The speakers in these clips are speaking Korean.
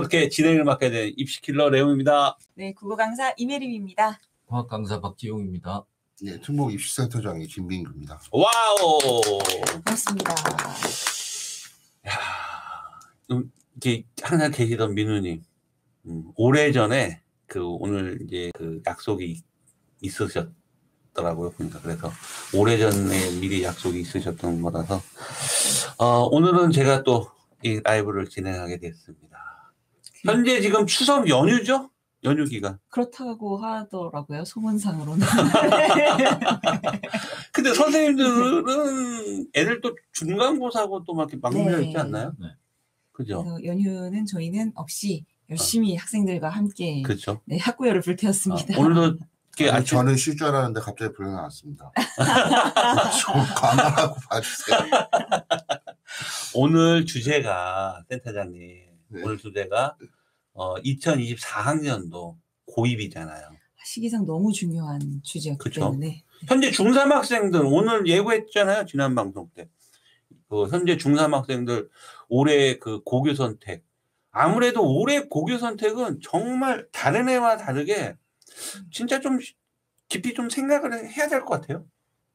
이렇게 진행을 맡게 된 입시킬러 레옹입니다. 네, 국어 강사 이메림입니다. 과학 강사 박지용입니다. 예, 특목 입시센터장의 김민규입니다. 와우. 반갑습니다. 야, 음, 이게 항상 계시던 민우님. 음, 오래 전에 그 오늘 이제 그 약속이 있으셨더라고요 보니까 그래서 오래 전에 미리 약속이 있으셨던 거라서 어, 오늘은 제가 또 이 라이브를 진행하게 됐습니다. 현재 지금 추석 연휴죠? 연휴 기간. 그렇다고 하더라고요, 소문상으로는. 근데 선생님들은 애들 또 중간고사고 또 막 이렇게 막물려 네. 있지 않나요? 네. 그죠? 연휴는 저희는 없이 열심히 학생들과 함께 그렇죠. 네, 학구열을 아, 불태웠습니다. 오늘도 이렇게 아니, 아침 저는 쉴 줄 알았는데 갑자기 불이 나왔습니다. 좀 감안하고 봐주세요. 오늘 주제가 센터장님 네. 오늘 주제가 어 2024학년도 고입이잖아요. 시기상 너무 중요한 주제였기 그쵸. 때문에 현재 중3 학생들 오늘 예고했잖아요 지난 방송 때. 그 현재 중3 학생들 올해 그 고교 선택 아무래도 올해 고교 선택은 정말 다른 애와 다르게 진짜 좀 깊이 좀 생각을 해야 될 것 같아요.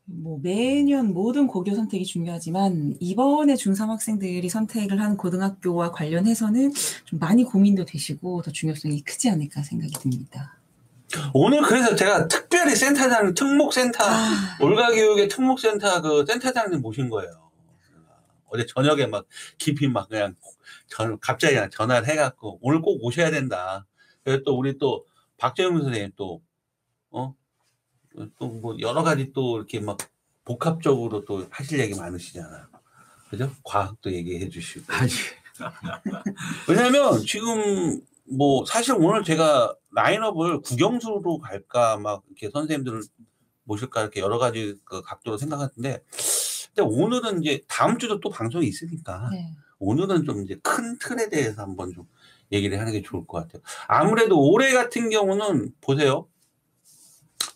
뭐 매년 모든 고교 선택이 중요하지만 이번에 중3 학생들이 선택을 한 고등학교와 관련해서는 좀 많이 고민도 되시고 더 중요성이 크지 않을까 생각이 듭니다. 오늘 그래서 제가 특별히 센터장 특목센터 아, 올가교육의 특목센터 그 센터장님 모신 거예요. 어제 저녁에 막 깊이 막 그냥 전 갑자기 그냥 전화를 해갖고 오늘 꼭 오셔야 된다. 그래서 또 우리 또 박재영 선생님 또 어? 또 뭐 여러 가지 또 이렇게 막 복합적으로 또 하실 얘기 많으시잖아요. 그죠? 과학도 얘기해 주시고. 아니, 왜냐면 지금 뭐 사실 오늘 제가 라인업을 국영수로 갈까 막 이렇게 선생님들을 모실까 이렇게 여러 가지 그 각도로 생각했는데 근데 오늘은 이제 다음 주도 또 방송이 있으니까 네. 오늘은 좀 이제 큰 틀에 대해서 한번 좀 얘기를 하는 게 좋을 것 같아요. 아무래도 올해 같은 경우는 보세요.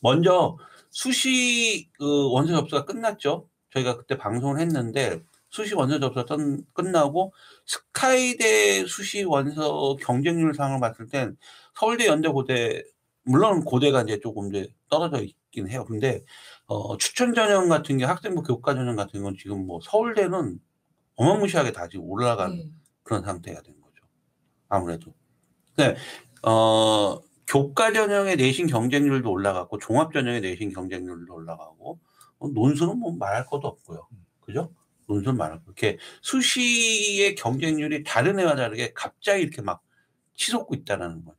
먼저 수시 그 원서 접수가 끝났죠. 저희가 그때 방송을 했는데 수시 원서 접수가 끝나고 스카이대 수시 원서 경쟁률 상을 봤을 땐 서울대, 연대, 고대 물론 고대가 이제 조금 이제 떨어져 있긴 해요. 근데 어, 추천 전형 같은 게 학생부 교과 전형 같은 건 지금 뭐 서울대는 어마무시하게 다 지금 올라간 네. 그런 상태가 된 거죠. 아무래도. 네, 어, 교과 전형의 내신 경쟁률도 올라갔고, 종합 전형의 내신 경쟁률도 올라가고, 어, 논술은 뭐 말할 것도 없고요. 그죠? 논술 말할 거. 이렇게 수시의 경쟁률이 다른 애와 다르게 갑자기 이렇게 막 치솟고 있다는 거죠.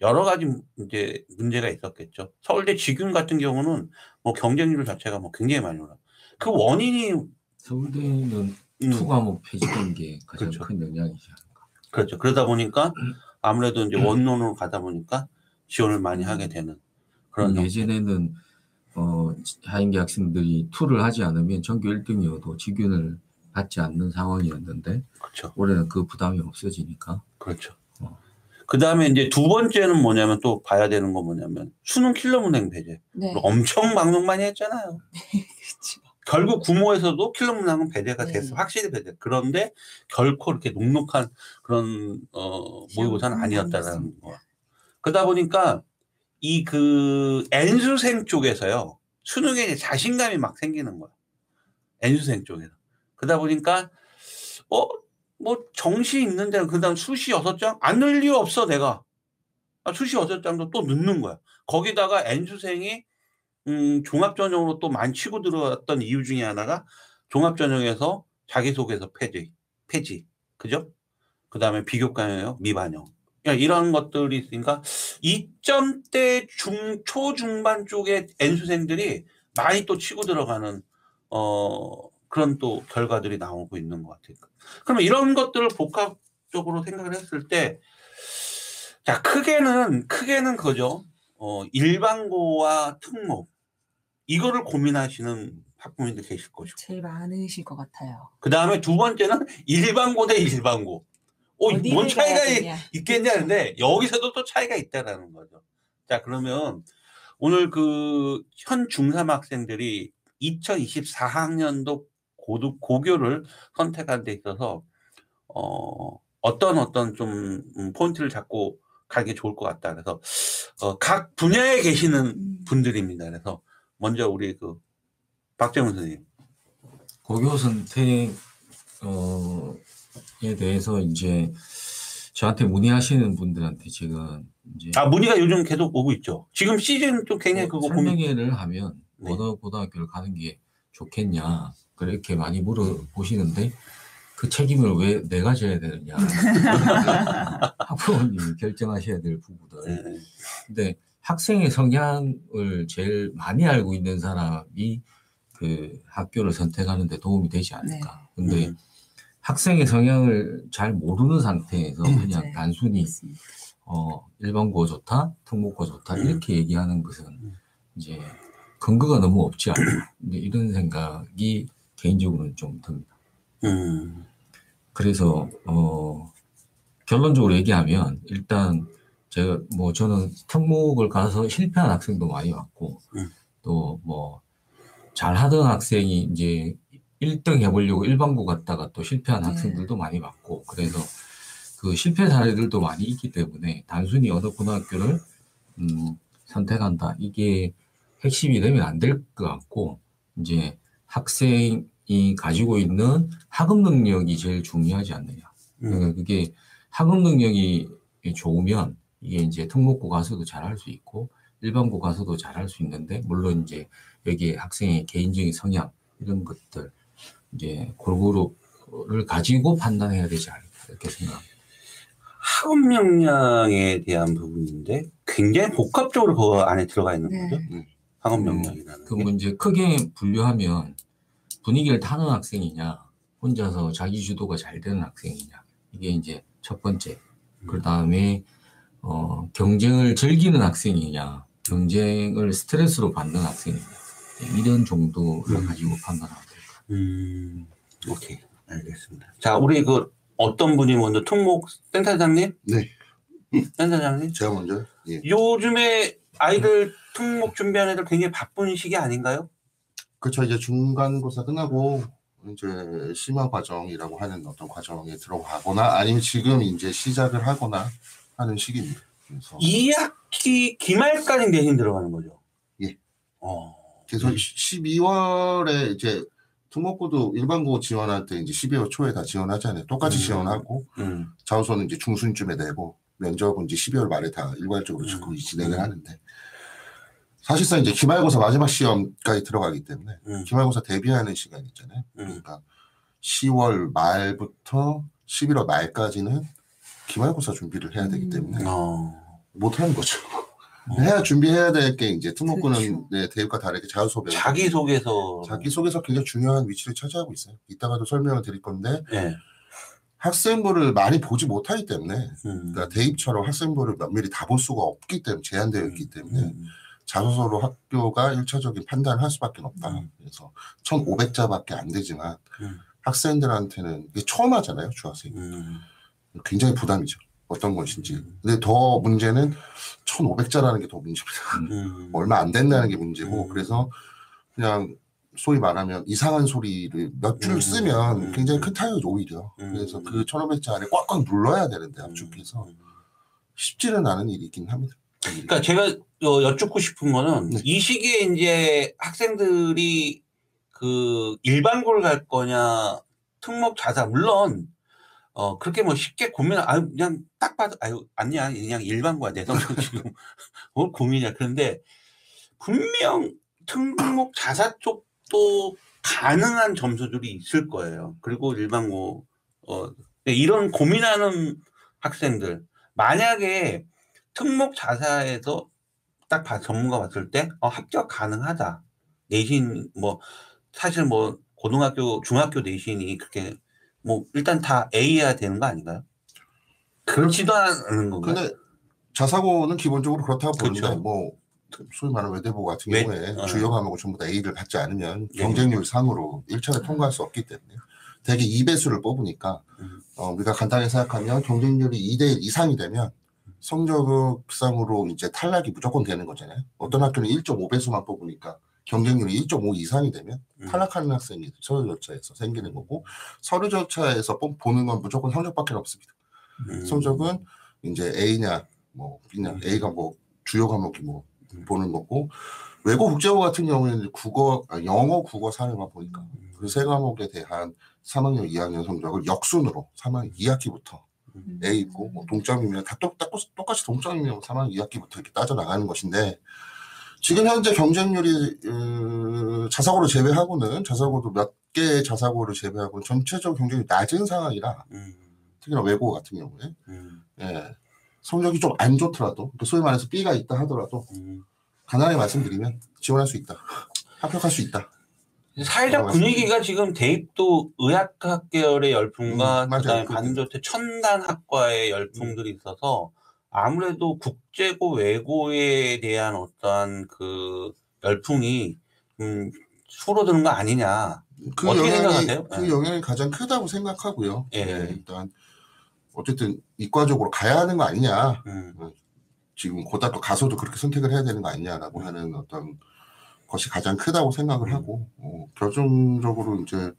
여러 가지 이제 문제가 있었겠죠. 서울대 직윤 같은 경우는 뭐 경쟁률 자체가 뭐 굉장히 많이 올라. 그 원인이 서울대는 음, two 과목 폐지된 게 가장 그렇죠. 큰 영향이지 않을까. 그렇죠. 그러다 보니까 아무래도 이제 one으로 가다 보니까 지원을 많이 하게 되는 그런 형태. 예전에는 어, 하인계 학생들이 two를 하지 않으면 전교 1등이어도 지균을 받지 않는 상황이었는데 그렇죠. 올해는 그 부담이 없어지니까 그렇죠. 어. 그 다음에 이제 두 번째는 뭐냐면 또 봐야 되는 거 뭐냐면 수능 킬러 문항 배제. 네. 엄청 방송 많이 했잖아요. 그렇죠. 결국 구모에서도 킬러 문항은 배제가 네. 됐어. 확실히 배제. 그런데 결코 이렇게 녹록한 그런 어 모의고사는 아니었다라는 아니었습니다. 거. 그러다 보니까 이 그 N수생 쪽에서요. 수능에 이제 자신감이 막 생기는 거야. N수생 쪽에서. 그러다 보니까 어 뭐 정시 있는데 그다음 수시 여섯 장안 넣을 이유 없어 내가. 아, 수시 여섯 장도 또 넣는 거야. 거기다가 N수생이 음, 종합전형으로 또 많이 치고 들어왔던 이유 중에 하나가 종합전형에서 자기소개서 폐지, 폐지, 그죠? 그 다음에 비교과요, 미반영. 이런 것들이 있으니까 2점대 중, 초중반 쪽에 N수생들이 많이 또 치고 들어가는, 어, 그런 또 결과들이 나오고 있는 것 같아요. 그러면 이런 것들을 복합적으로 생각을 했을 때, 자, 크게는, 크게는 그죠. 어, 일반고와 특목. 이거를 고민하시는 학부모님들 계실 거죠. 제일 많으실 것 같아요. 그 다음에 두 번째는 일반고 대 일반고. 어, 뭔 차이가 있-. 있겠냐는데 여기서도 또 차이가 있다라는 거죠. 자, 그러면 오늘 그 현 중3 학생들이 2024학년도 고등 고교를 선택한 데 있어서 어, 어떤 어떤 좀 음, 포인트를 잡고 가는 게 좋을 것 같다. 그래서 어, 각 분야에 계시는 음. 분들입니다. 그래서 먼저 우리 그 박재훈 선생님. 고교 선택 어 에 대해서 이제 저한테 문의하시는 분들한테 제가 이제 아 문의가 요즘 계속 오고 있죠. 지금 시즌 좀 굉장히 그거 고민. 설명회를 하면 네. 어느 고등학교를 가는 게 좋겠냐 그렇게 많이 물어보시는데 그 책임을 왜 내가 져야 되느냐 학부모님이 결정하셔야 될 부분들 네, 네. 근데 학생의 성향을 제일 많이 알고 있는 사람이 그 학교를 선택하는데 도움이 되지 않을까 근데 음. 학생의 성향을 잘 모르는 상태에서 그냥 네. 단순히. 어, 일반고 좋다, 특목고 좋다, 음. 이렇게 얘기하는 것은 음. 이제 근거가 너무 없지 않나. 이런 생각이 개인적으로는 좀 듭니다. 음. 그래서, 어, 결론적으로 얘기하면 일단 제가 뭐 저는 특목을 가서 실패한 학생도 많이 왔고 음. 또뭐 잘하던 학생이 이제 1등 해보려고 일반고 갔다가 또 실패한 네. 학생들도 많이 봤고 그래서 그 실패 사례들도 많이 있기 때문에 단순히 어느 고등학교를 음, 선택한다 이게 핵심이 되면 안 될 것 같고 이제 학생이 가지고 있는 학업 능력이 제일 중요하지 않느냐. 음. 그러니까 그게 학업 능력이 좋으면 이게 이제 특목고 가서도 잘할 수 있고 일반고 가서도 잘할 수 있는데 물론 이제 여기에 학생의 개인적인 성향 이런 것들 이제 골고루를 가지고 판단해야 되지 않을까 이렇게 생각합니다. 학업 역량에 대한 부분인데 굉장히 복합적으로 그 안에 들어가 있는 네. 거죠. 음. 학업 역량이라는 그 이제 크게 분류하면 분위기를 타는 학생이냐 혼자서 자기 주도가 잘 되는 학생이냐 이게 이제 첫 번째 그 다음에 어, 경쟁을 즐기는 학생이냐 경쟁을 스트레스로 받는 학생이냐 이런 정도를 음. 가지고 같아요. 음, 오케이. 알겠습니다. 자, 우리 그 어떤 분이 먼저 특목 센터장님? 네. 센터장님? 제가 먼저 예. 요즘에 아이들 특목 준비하는 애들 굉장히 바쁜 시기 아닌가요? 그렇죠. 이제 중간고사 끝나고 이제 심화 과정이라고 하는 어떤 과정에 들어가거나 아니면 지금 이제 시작을 하거나 하는 시기입니다. 그래서 2학기 기말까지 내신 들어가는 거죠? 예. 어. 그래서 12월에 이제 특목고도 일반고 지원할 때 이제 12월 초에 다 지원하잖아요. 똑같이 음. 지원하고 음. 자우소는 이제 중순쯤에 내고 면접은 이제 12월 말에 다 일괄적으로 음. 진행을 음. 하는데 사실상 이제 기말고사 마지막 시험까지 들어가기 때문에 음. 기말고사 대비하는 시간 있잖아요. 음. 그러니까 10월 말부터 11월 말까지는 기말고사 준비를 해야 되기 음. 때문에 어. 못 하는 거죠. 어. 해야 준비해야 될 게 이제 특목고는 그렇죠. 네, 대입과 다르게 자유소개 자기소개서. 자기소개서 굉장히 중요한 위치를 차지하고 있어요. 이따가도 설명을 드릴 건데 예. 학생부를 많이 보지 못하기 때문에 음. 그러니까 대입처럼 학생부를 면밀히 다 볼 수가 없기 때문에 제한되어 있기 때문에 음. 자소서로 학교가 일차적인 판단을 할 수밖에 없다. 음. 그래서 1,500자밖에 안 되지만 음. 학생들한테는 이게 처음 하잖아요, 중학생. 음. 굉장히 부담이죠. 어떤 것인지. 음. 근데 더 문제는 1,500자라는 게 더 문제입니다. 음. 얼마 안 된다는 게 문제고 음. 그래서 그냥 소위 말하면 이상한 소리를 몇줄 음. 쓰면 음. 굉장히 큰 타격이 오히려 음. 그래서 그 1500자 안에 꽉꽉 눌러야 되는데 압축해서 음. 쉽지는 않은 일이긴 합니다. 그러니까 제가 어, 여쭙고 싶은 거는 네. 이 시기에 이제 학생들이 그 일반고를 갈 거냐 특목 자사 물론 어 그렇게 뭐 쉽게 고민 아유 그냥 딱 봐도 아유 아니야. 그냥 일반고야 내 성적 지금. 뭘 고민이야. 그런데 분명 특목 자사 쪽도 가능한 점수들이 있을 거예요. 그리고 일반고 어 이런 고민하는 학생들. 만약에 특목 자사에서 딱 봐, 전문가 봤을 때 어, 합격 가능하다. 내신 뭐 사실 뭐 고등학교 중학교 내신이 그렇게 뭐 일단 다 A해야 되는 거 아닌가요? 그렇지도 않은 건가요? 근데 자사고는 기본적으로 그렇다고 보는데 그렇죠. 뭐 소위 말하는 외대부 같은 외- 경우에 어. 주요 과목을 전부 다 A를 받지 않으면 네. 경쟁률 상으로 1차를 통과할 수 없기 때문에 대개 2배수를 뽑으니까 음. 어, 우리가 간단히 생각하면 경쟁률이 2대1 이상이 되면 성적상으로 이제 탈락이 무조건 되는 거잖아요. 어떤 학교는 1.5배수만 뽑으니까 경쟁률이 1.5 이상이 되면 음. 탈락하는 학생이 서류 절차에서 생기는 거고 서류 절차에서 뽑- 보는 건 무조건 성적밖에 없습니다. 음. 성적은 이제 A냐 뭐 B냐 음. A가 뭐 주요 과목이 뭐 음. 보는 거고 외고 국제고 같은 경우에는 국어 아, 영어 국어 사회만 보니까 그 세 과목에 대한 3학년 2학년 성적을 역순으로 3학년 2학기부터 음. A 있고 뭐 동점이면 다 똑, 똑, 똑같이 동점이면 3학년 2학기부터 이렇게 따져 나가는 것인데 지금 현재 경쟁률이 어, 자사고를 제외하고는 자사고도 몇 개의 자사고를 제외하고는 전체적으로 경쟁률이 낮은 상황이라 음. 특히나 외고 같은 경우에 음. 예, 성적이 좀 안 좋더라도 그 소위 말해서 B가 있다 하더라도 음. 간단하게 말씀드리면 지원할 수 있다 합격할 수 있다 사회적 아, 분위기가 지금 대입도 의학학 계열의 열풍과 음. 그다음에 그- 반도체 첨단 학과의 열풍들이 있어서 아무래도 국 제고 외고에 대한 어떠한 그 열풍이 음, 줄어드는 거 아니냐. 그 어떻게 영향이 생각하세요? 그 네. 영향이 가장 크다고 생각하고요. 예. 예, 일단 어쨌든 이과적으로 가야 하는 거 아니냐. 음, 지금 고등학교 가서도 그렇게 선택을 해야 되는 거 아니냐라고 하는 어떤 것이 가장 크다고 생각을 음. 하고 어, 결정적으로 이제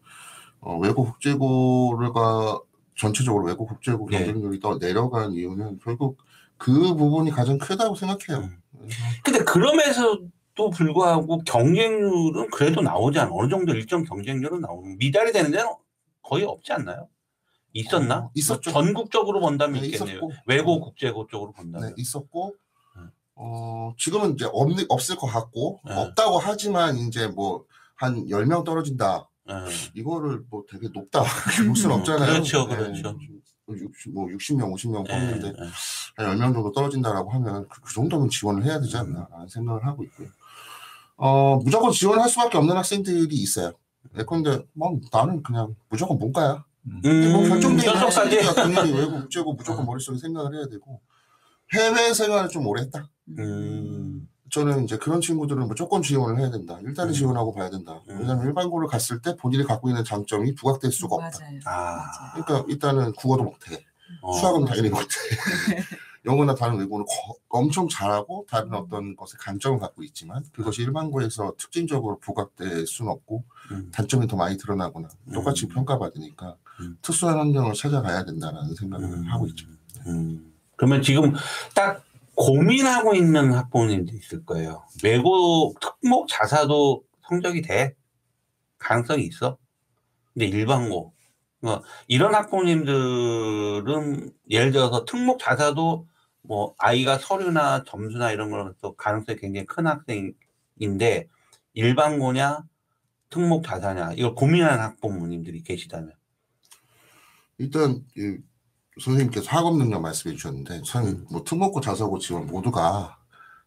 어, 외국 국제고가 전체적으로 외국 국제고 네. 경쟁률이 더 내려간 이유는 결국 그 부분이 가장 크다고 생각해요. 음. 근데 그럼에서도 불구하고 경쟁률은 그래도 나오지 않아. 어느 정도 일정 경쟁률은 나오는. 미달이 되는 데는 거의 없지 않나요? 있었나? 어, 있었죠. 뭐 전국적으로 본다면 네, 있겠네요. 있었고. 외고 국제고 쪽으로 본다면. 네, 있었고 음. 어, 지금은 이제 없, 없을 것 같고 네. 없다고 하지만 이제 뭐 한 10명 떨어진다. 네. 이거를 뭐 되게 높다. 볼 수는 없잖아요. 그렇죠, 네, 그렇죠. 60, 뭐 60명, 50명 네, 뽑는데 네. 한 10명 정도 떨어진다라고 하면 그, 그 정도면 지원을 해야 되지 않나라는 생각을 하고 있고요. 어, 무조건 지원할 수밖에 없는 학생들이 있어요. 예컨대 뭐 나는 그냥 무조건 문과야. 음, 뭐 결정된 결정까지. 당연히 외국 국제고 무조건 머릿속에 생각을 해야 되고 해외 생활을 좀 오래 했다. 음, 저는 이제 그런 친구들은 무조건 지원을 해야 된다. 일단은 음. 지원하고 봐야 된다. 음. 왜냐하면 일반고를 갔을 때 본인이 갖고 있는 장점이 부각될 수가 없다. 맞아요. 아. 그러니까 일단은 국어도 못해. 어. 수학은 당연히 못해. 영어나 다른 외국어는 거- 엄청 잘하고 다른 어떤 것에 강점을 갖고 있지만 그것이 일반고에서 특징적으로 부각될 수는 없고 음. 단점이 더 많이 드러나거나 똑같이 음. 평가받으니까 음. 특수한 환경을 찾아가야 된다는 생각을 음. 하고 있죠. 음. 그러면 지금 딱 고민하고 있는 학부모님도 있을 거예요. 외고 특목 자사도 성적이 돼. 가능성이 있어. 근데 일반고. 어, 이런 학부모님들은 예를 들어서 특목 자사도 뭐 아이가 서류나 점수나 이런 걸로서 가능성이 굉장히 큰 학생인데 일반고냐 특목 자사냐 이걸 고민하는 학부모님들이 계시다면 일단 이 선생님께서 학업 능력 말씀해 주셨는데 음. 뭐 특목고 자사고 지원 모두가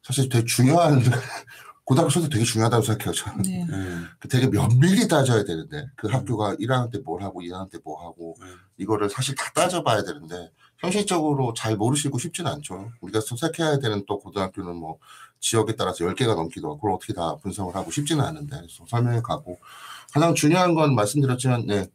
사실 되게 중요한 고등학교 선택 되게 중요하다고 생각해요. 저는 네. 음, 그 되게 면밀히 따져야 되는데 그 학교가 1학년 때 뭘 하고 2학년 때 뭐 하고 음. 이거를 사실 다 따져봐야 되는데 현실적으로 잘 모르시고 쉽지는 않죠. 우리가 선택해야 되는 또 고등학교는 뭐 지역에 따라서 10개가 넘기도 하고 그걸 어떻게 다 분석을 하고 쉽지는 않은데 그래서 설명해 가고 가장 중요한 건 말씀드렸지만 네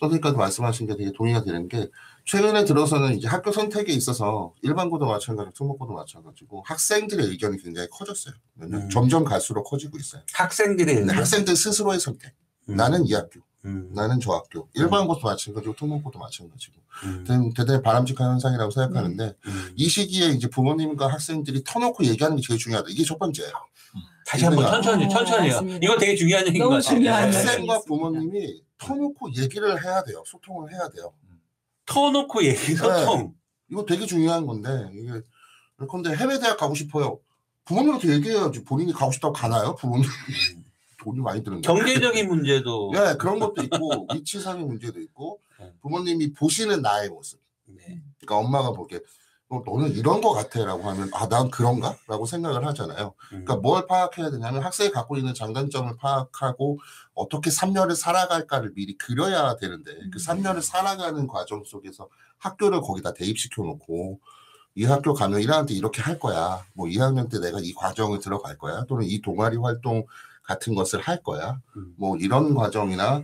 선생님께서 말씀하신 게 되게 동의가 되는 게 최근에 들어서는 이제 학교 선택에 있어서 일반고도 마찬가지고 특목고도 마찬가지고 학생들의 의견이 굉장히 커졌어요. 음. 점점 갈수록 커지고 있어요. 학생들의 의견. 학생들 스스로의 선택. 음. 나는 이 학교, 음. 나는 저 학교. 일반고도 마찬가지고 특목고도 마찬가지고. 음. 대단히, 바람직한 현상이라고 생각하는데 음. 이 시기에 이제 부모님과 학생들이 터놓고 얘기하는 게 제일 중요하다. 이게 첫 번째예요. 다시 한번. 천천히 어, 천천히요. 맞습니다. 이거 되게 중요한 얘기인 것 같아요. 네. 학생과. 부모님이 터놓고 얘기를 해야 돼요. 소통을 해야 돼요. 터놓고 얘기 소통. 이거 되게 중요한 건데 이게 근데 해외 대학 가고 싶어요. 부모님한테 얘기해야지. 본인이 가고 싶다고 가나요? 부모님 돈이 많이 드는데. 경제적인 문제도. 네, 그런 것도 있고 위치상의 문제도 있고 네. 부모님이 보시는 나의 모습. 네. 그러니까 엄마가 보기 에 어, 너는 이런 거 같아라고 하면 아 난 그런가라고 생각을 하잖아요. 음. 그러니까 뭘 파악해야 되냐면 학생이 갖고 있는 장단점을 파악하고 어떻게 3년을 살아갈까를 미리 그려야 되는데 그 3년을 살아가는 과정 속에서 학교를 거기다 대입시켜 놓고 이 학교 가면 1학년 때 이렇게 할 거야. 뭐 2학년 때 내가 이 과정을 들어갈 거야. 또는 이 동아리 활동 같은 것을 할 거야. 음. 뭐 이런 과정이나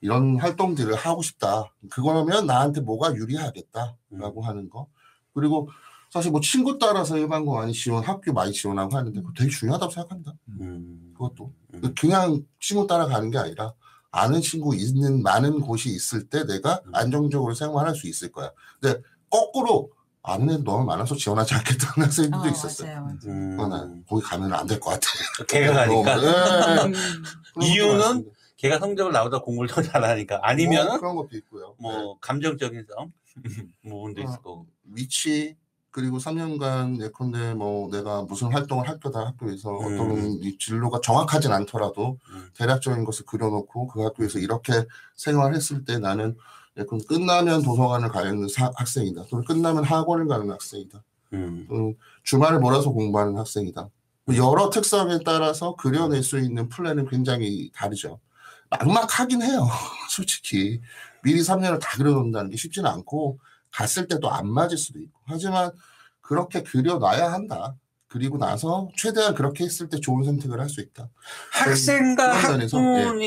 이런 활동들을 하고 싶다. 그거라면 나한테 뭐가 유리하겠다라고 하는 거. 그리고 사실 뭐 친구 따라서 일반고 많이 지원, 학교 많이 지원하고 하는데 그거 되게 중요하다고 생각합니다. 음. 그것도 음. 그냥 친구 따라가는 게 아니라 아는 친구 있는 많은 곳이 있을 때 내가 음. 안정적으로 생활할 수 있을 거야. 근데 거꾸로 아는 애들 너무 많아서 지원하지 않겠다는 학생들도 어, 있었어요. 맞아요, 맞아요. 음. 어, 나 거기 가면 안 될 것 같아. 걔가 가니까 네. 음. 이유는? 걔가 성적을 나보다 공부를 더 잘하니까 아니면 뭐 그런 것도 있고요. 네. 뭐 감정적인 싸움 부분도 어. 있을 거고. 위치 그리고 3년간 예컨대 뭐 내가 무슨 활동을 할 거다 학교에서 음. 어떤 이 진로가 정확하진 않더라도 음. 대략적인 것을 그려놓고 그 학교에서 이렇게 생활했을 때 나는 예컨대 끝나면 도서관을 가는 사- 학생이다 또는 끝나면 학원을 가는 학생이다 음. 또는 주말을 몰아서 공부하는 학생이다 뭐 여러 특성에 따라서 그려낼 수 있는 플랜은 굉장히 다르죠 막막하긴 해요 솔직히 미리 3년을 다 그려놓는다는 게 쉽지는 않고 갔을 때도 안 맞을 수도 있고 하지만 그렇게 그려놔야 한다. 그리고 나서 최대한 그렇게 했을 때 좋은 선택을 할 수 있다. 학생과 예.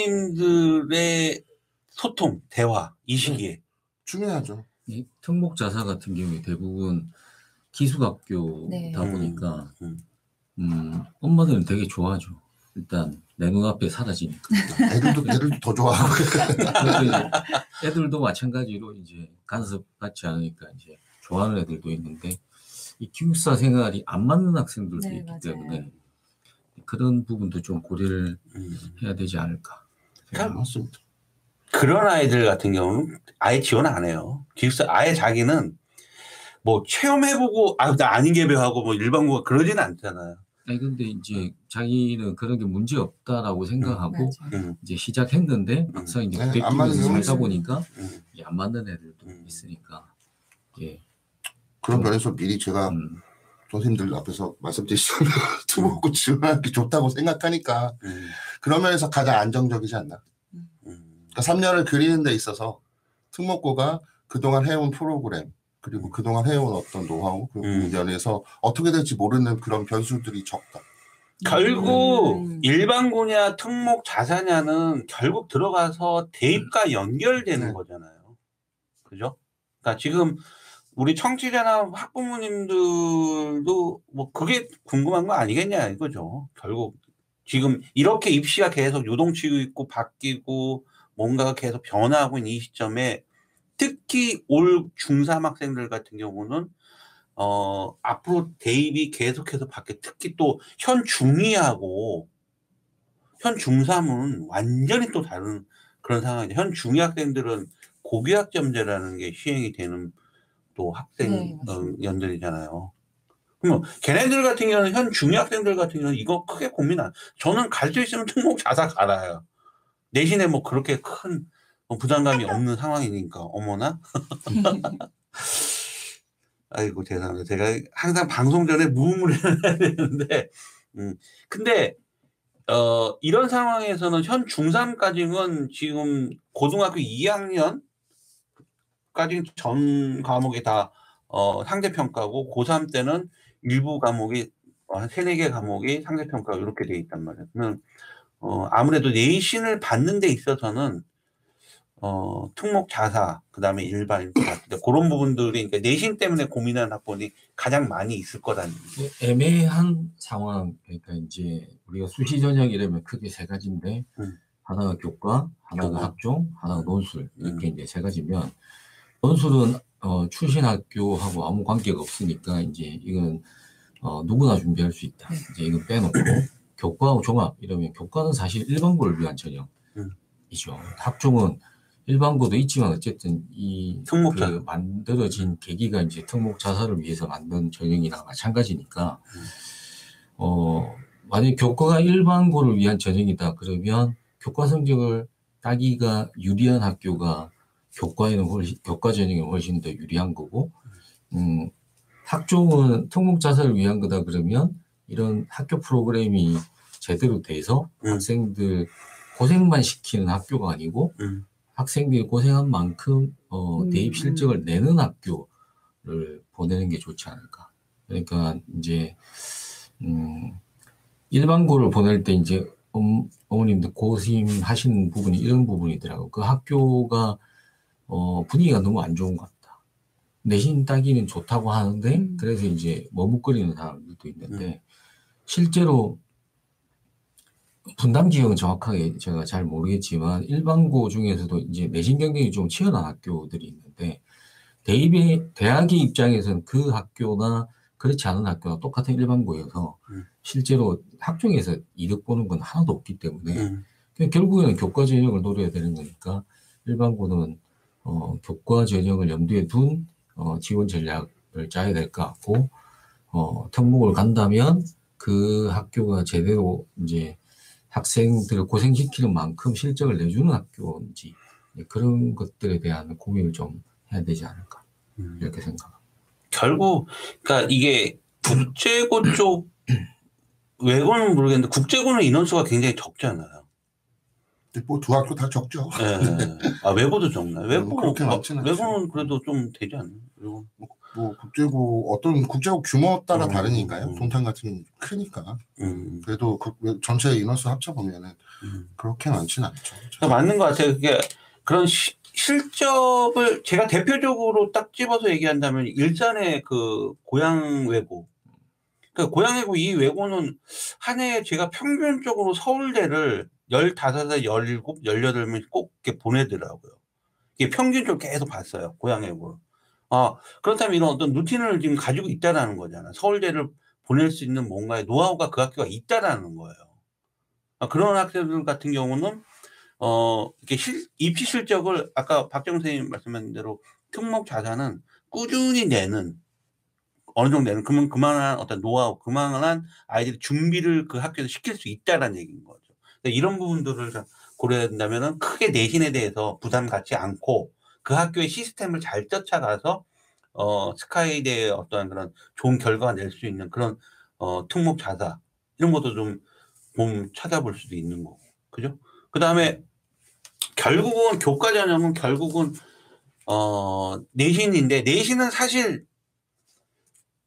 학부모님들의 소통, 대화 이 시기에 중요하죠. 이 특목 자사 같은 경우에 대부분 기숙학교다 네. 보니까 음, 음, 엄마들은 되게 좋아하죠. 일단 내 눈앞에 사라지니까. 애들도 애들도 더 좋아하고. 애들도 마찬가지로 이제 간섭 받지 않으니까 이제 좋아하는 애들도 있는데 이 기숙사 생활이 안 맞는 학생들도 네, 있기 맞아요. 때문에 그런 부분도 좀 고려를 음. 해야 되지 않을까. 맞습니다. 그런 아이들 같은 경우는 아예 지원 안 해요. 기숙사 아예 자기는 뭐 체험해보고 아 나 아닌 개별하고 뭐 일반고가 그러지는 않잖아요. 아니 근데 이제 자기는 그런 게 문제 없다라고 생각하고. 음, 이제 시작했는데 막상 이제 네, 안 맞는 살다 경우는 보니까 음. 이게 안 맞는 애들도 음. 있으니까. 예, 그런 면에서 미리 제가 음, 선생님들 앞에서 말씀드리자면 투모고 지원하는 게 좋다고 생각하니까 음, 그런 면에서 가장 안정적이지 않나. 음. 그러니까 3년을 그리는 데 있어서 특목고가 그동안 해온 프로그램 그리고 그동안 해온 어떤 노하우 그 음. 면에서 어떻게 될지 모르는 그런 변수들이 적다. 결국 음. 일반고냐 특목 자사냐는 결국 들어가서 대입과 연결되는 네. 거잖아요. 그죠? 그러니까 지금 우리 청취자나 학부모님들도 뭐 그게 궁금한 거 아니겠냐 이거죠. 결국 지금 이렇게 입시가 계속 요동치고 있고 바뀌고 뭔가가 계속 변화하고 있는 이 시점에 특히 올 중3 학생들 같은 경우는 어 앞으로 대입이 계속해서 바뀌어 특히 또 현 중2하고 현 중3은 완전히 또 다른 그런 상황이죠. 현 중2 학생들은 고교학점제라는 게 시행이 되는 또 학생 네, 어. 연들이잖아요. 그러면 걔네들 같은 경우는 현 중2 학생들 같은 경우는 이거 크게 고민 안. 저는 갈 수 있으면 특목 자사 갈아요. 내신에 뭐 그렇게 큰 부담감이 없는 상황이니까 어머나. 아이고 죄송합니다. 제가 항상 방송 전에 무음을 해야 되는데, 음 근데 어 이런 상황에서는 현 중3까지는 지금 고등학교 2학년까지 전 과목이 다 어, 상대평가고 고3 때는 일부 과목이 어, 한 세네 개 과목이 상대평가 이렇게 돼 있단 말이에요. 그러면 어, 아무래도 내신을 받는 데 있어서는 어, 특목 자사, 그 다음에 일반, 같은데 그런 부분들이 그러니까 내신 때문에 고민하는 학번이 가장 많이 있을 거라는. 애매한 상황 그러니까 이제 우리가 수시 전형 이러면 크게 세 가지인데 음. 하나가 교과, 하나가 교과. 학종, 하나가 논술 이렇게 음. 이제 세 가지면 논술은 어, 출신 학교하고 아무 관계가 없으니까 이제 이건 어, 누구나 준비할 수 있다. 네. 이제 이건 빼놓고 교과하고 종합 이러면 교과는 사실 일반고를 위한 음. 전형이죠. 학종은 일반고도 있지만 어쨌든 이 특목자. 그 만들어진 계기가 이제 특목 자사를 위해서 만든 전형이나 마찬가지니까 음. 어 만약 교과가 일반고를 위한 전형이다 그러면 교과 성적을 따기가 유리한 학교가 교과에는 훨씬 교과 전형이 훨씬 더 유리한 거고 음 학종은 특목 자사를 위한 거다 그러면 이런 학교 프로그램이 제대로 돼서 음. 학생들 고생만 시키는 학교가 아니고 음. 학생들이 고생한 만큼 어, 음, 대입 실적을 내는 학교를 보내는 게 좋지 않을까. 그러니까 이제 음, 일반고를 보낼 때 이제 음, 어머님들 고심하시는 부분이 이런 부분이더라고. 그 학교가 어, 분위기가 너무 안 좋은 것 같다. 내신 따기는 좋다고 하는데 음. 그래서 이제 머뭇거리는 사람들도 있는데 실제로 분담 지역은 정확하게 제가 잘 모르겠지만 일반고 중에서도 이제 내신 경쟁이 좀 치열한 학교들이 있는데 대입의 대학의 입장에서는 그 학교나 그렇지 않은 학교가 똑같은 일반고여서 음. 실제로 학종에서 이득 보는 건 하나도 없기 때문에 음. 그냥 결국에는 교과 전형을 노려야 되는 거니까 일반고는 어, 교과 전형을 염두에 둔 어, 지원 전략을 짜야 될 것 같고 어, 특목을 간다면 그 학교가 제대로 이제 학생들을 고생시키는 만큼 실적을 내주는 학교인지 네, 그런 것들에 대한 고민을 좀 해야 되지 않을까 음. 이렇게 생각합니다. 결국 그러니까 이게 국제고 쪽 외고는 모르겠는데 국제고는 인원수가 굉장히 적잖아요. 뭐두 학교 다 적죠. 예. 아 외고도 적나요? 외고 음, 그렇게 많지는 않죠. 외고는 그래도 좀 되지 않나요? 외고. 뭐 국제고 어떤 국제고 규모 따라 음, 다르니까요. 음. 동탄 같은 크니까. 음. 그래도 그 전체 인원수 합쳐 보면은 음. 그렇게 많지는 않죠. 그러니까 맞는 것 같아요. 그게 그런 시- 실적을 제가 대표적으로 딱 집어서 얘기한다면 일산의 그 고향 외고. 그 고향 외고 이 외고는 한 해에 제가 평균적으로 서울대를 15살, 17, 18명 꼭 이렇게 보내더라고요. 이게 평균적으로 계속 봤어요. 고향 외고. 아, 그렇다면 이런 어떤 루틴을 지금 가지고 있다라는 거잖아. 서울대를 보낼 수 있는 뭔가의 노하우가 그 학교가 있다라는 거예요. 아, 그런 학생들 같은 경우는 어, 이렇게 실, 입시 실적을 아까 박정 선생님 말씀하신 대로 특목 자산은 꾸준히 내는 어느 정도 내는 그만 그만한 어떤 노하우, 그만한 아이들이 준비를 그 학교에서 시킬 수 있다라는 얘기인 거죠. 근데 이런 부분들을 된다면은 크게 내신에 대해서 부담 갖지 않고 그 학교의 시스템을 잘 쫓아가서 어, 스카이대의 어떤 그런 좋은 결과가 낼 수 있는 그런 어, 특목 자사 이런 것도 좀봄 찾아볼 수도 있는 거고. 그죠? 그 다음에 결국은 교과 전형은 결국은 어 내신인데 내신은 사실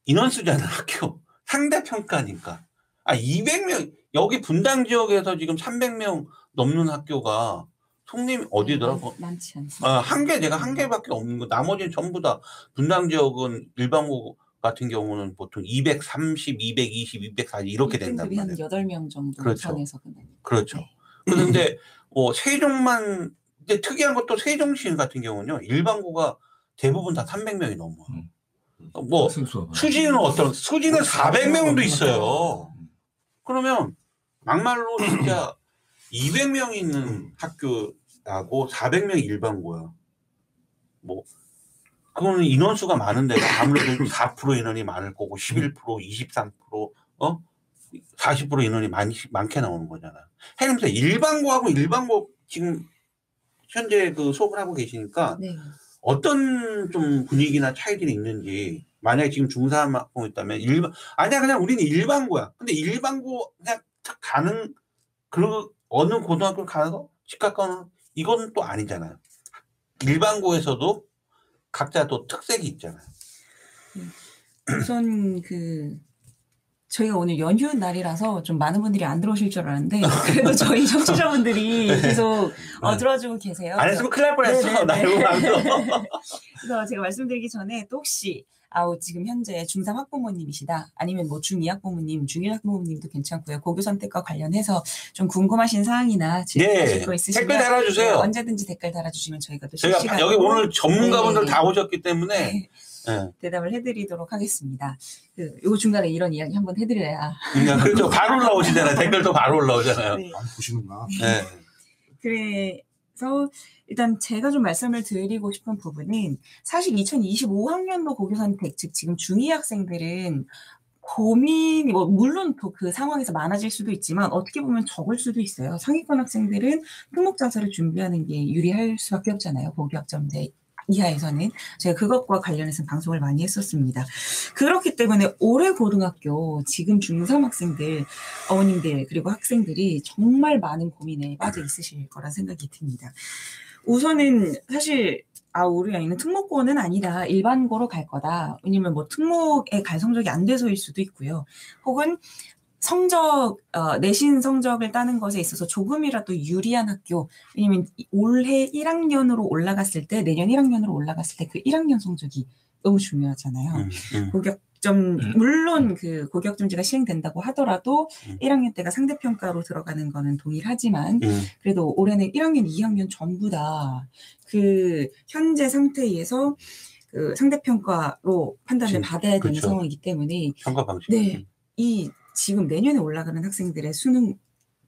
인원수잖아 학교 상대평가니까 아 200명 여기 분당 지역에서 지금 300명 넘는 학교가 송님 어디더라? 많- 많지 않습니다. 아, 한 개, 내가 한 개밖에 없는 거. 나머지는 전부 다 분당 지역은 일반고 같은 경우는 보통 230, 220, 240 이렇게 된단 등급이 한 말이에요. 8명 정도 그렇죠. 선에서 끝나요. 그렇죠. 네. 그런데 뭐 세종만 근데 특이한 것도 세종시 같은 경우는요. 일반고가 대부분 다 300명이 넘어요. 음. 뭐 학생 수가 수지는 어떤 수지는 400명도 있어요. 그러면 막말로 진짜 200명 있는 학교 하고 400명 일반고야. 뭐 그거는 인원수가 많은데 아무래도 4% 인원이 많을 거고 11%, 23%, 어? 40% 인원이 많이 많게 나오는 거잖아. 해님서 일반고하고 일반고 지금 현재 그 수업을 하고 계시니까 네. 어떤 좀 분위기나 차이들이 있는지 만약에 지금 중3 학부 있다면 일반 아니야 그냥 우리는 일반고야 근데 일반고 그냥 탁 가는 그 어느 고등학교를 가서 집 가까운 이건 또 아니잖아요 일반고에서도 각자 또 특색이 있잖아요 우선 그 저희가 오늘 연휴 날이라서 좀 많은 분들이 안 들어오실 줄 알았는데 그래도 저희 청취자분들이 계속 어, 네. 들어주고 계세요. 안 했으면 큰일 날 뻔했어 네네네. 날고 나서 그래서 제가 말씀드리기 전에 또 혹시 아우 지금 현재 중3 학부모님이시다 아니면 뭐 중2 학부모님, 중1 학부모님도 괜찮고요. 고교 선택과 관련해서 좀 궁금하신 사항이나 질문하실 네 거 있으시면 댓글 달아주세요 네, 언제든지 댓글 달아주시면 저희가 또 저희가 실시간으로 여기 오늘 전문가분들 네. 다 오셨기 때문에 네, 네. 대답을 해드리도록 하겠습니다. 그, 요 중간에 이런 이야기 한번 해드려야. 그냥 그렇죠 바로 올라오시잖아요 댓글도 바로 올라오잖아요 네. 많이 보시는구나. 네. 그래 서 일단 제가 좀 말씀을 드리고 싶은 부분은 사실 2025학년도 고교 선택, 즉 지금 중2 학생들은 고민이 뭐 물론 또 그 상황에서 많아질 수도 있지만 어떻게 보면 적을 수도 있어요. 상위권 학생들은 특목 자사를 준비하는 게 유리할 수밖에 없잖아요. 고교학점제 이하에서는 제가 그것과 관련해서 방송을 많이 했었습니다. 그렇기 때문에 올해 고등학교 지금 중3 학생들 어머님들 그리고 학생들이 정말 많은 고민에 빠져 있으실 거란 생각이 듭니다. 우선은 사실 아 우리 아이는 특목고는 아니다 일반고로 갈 거다 왜냐면 뭐 특목에 갈 성적이 안 돼서일 수도 있고요 혹은 성적 어, 내신 성적을 따는 것에 있어서 조금이라도 유리한 학교 왜냐면 이- 올해 1학년으로 올라갔을 때 내년 1학년으로 올라갔을 때 그 1학년 성적이 너무 중요하잖아요. 음, 음. 고격점 음. 물론 그 고격점제가 시행된다고 하더라도 음. 1학년 때가 상대평가로 들어가는 거는 동일하지만 음. 그래도 올해는 1학년, 2학년 전부 다 그 현재 상태에서 그 상대평가로 판단을 진- 받아야 되는 그렇죠. 상황이기 때문에 평가 방식. 네. 이 지금 내년에 올라가는 학생들의 수능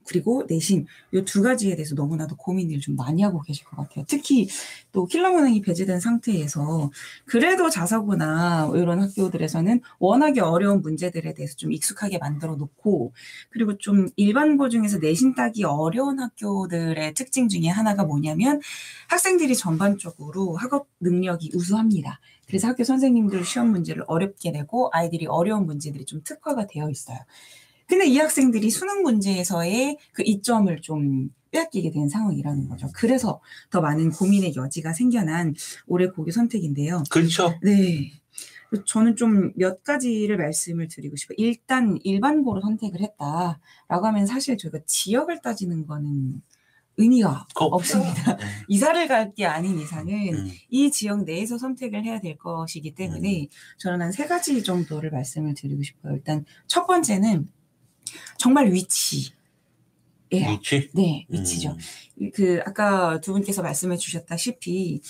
그리고 내신 이 두 가지에 대해서 너무나도 고민을 좀 많이 하고 계실 것 같아요. 특히 또 킬러 문항이 배제된 상태에서 그래도 자사고나 이런 학교들에서는 워낙에 어려운 문제들에 대해서 좀 익숙하게 만들어 놓고 그리고 좀 일반고 중에서 내신 따기 어려운 학교들의 특징 중에 하나가 뭐냐면 학생들이 전반적으로 학업 능력이 우수합니다. 그래서 학교 선생님들 시험 문제를 어렵게 내고 아이들이 어려운 문제들이 좀 특화가 되어 있어요. 근데 이 학생들이 수능 문제에서의 그 이점을 좀 빼앗기게 된 상황이라는 거죠. 그래서 더 많은 고민의 여지가 생겨난 올해 고교 선택인데요. 그렇죠. 네. 저는 좀 몇 가지를 말씀을 드리고 싶어요. 일단 일반고로 선택을 했다라고 하면 사실 저희가 지역을 따지는 거는 의미가 거- 없습니다. 네. 이사를 갈 게 아닌 이상은 음. 이 지역 내에서 선택을 해야 될 것이기 때문에 저는 한 세 가지 정도를 말씀을 드리고 싶어요. 일단 첫 번째는 정말 위치예요. 위치. 네, 위치죠. 음. 그 아까 두 분께서 말씀해 주셨다시피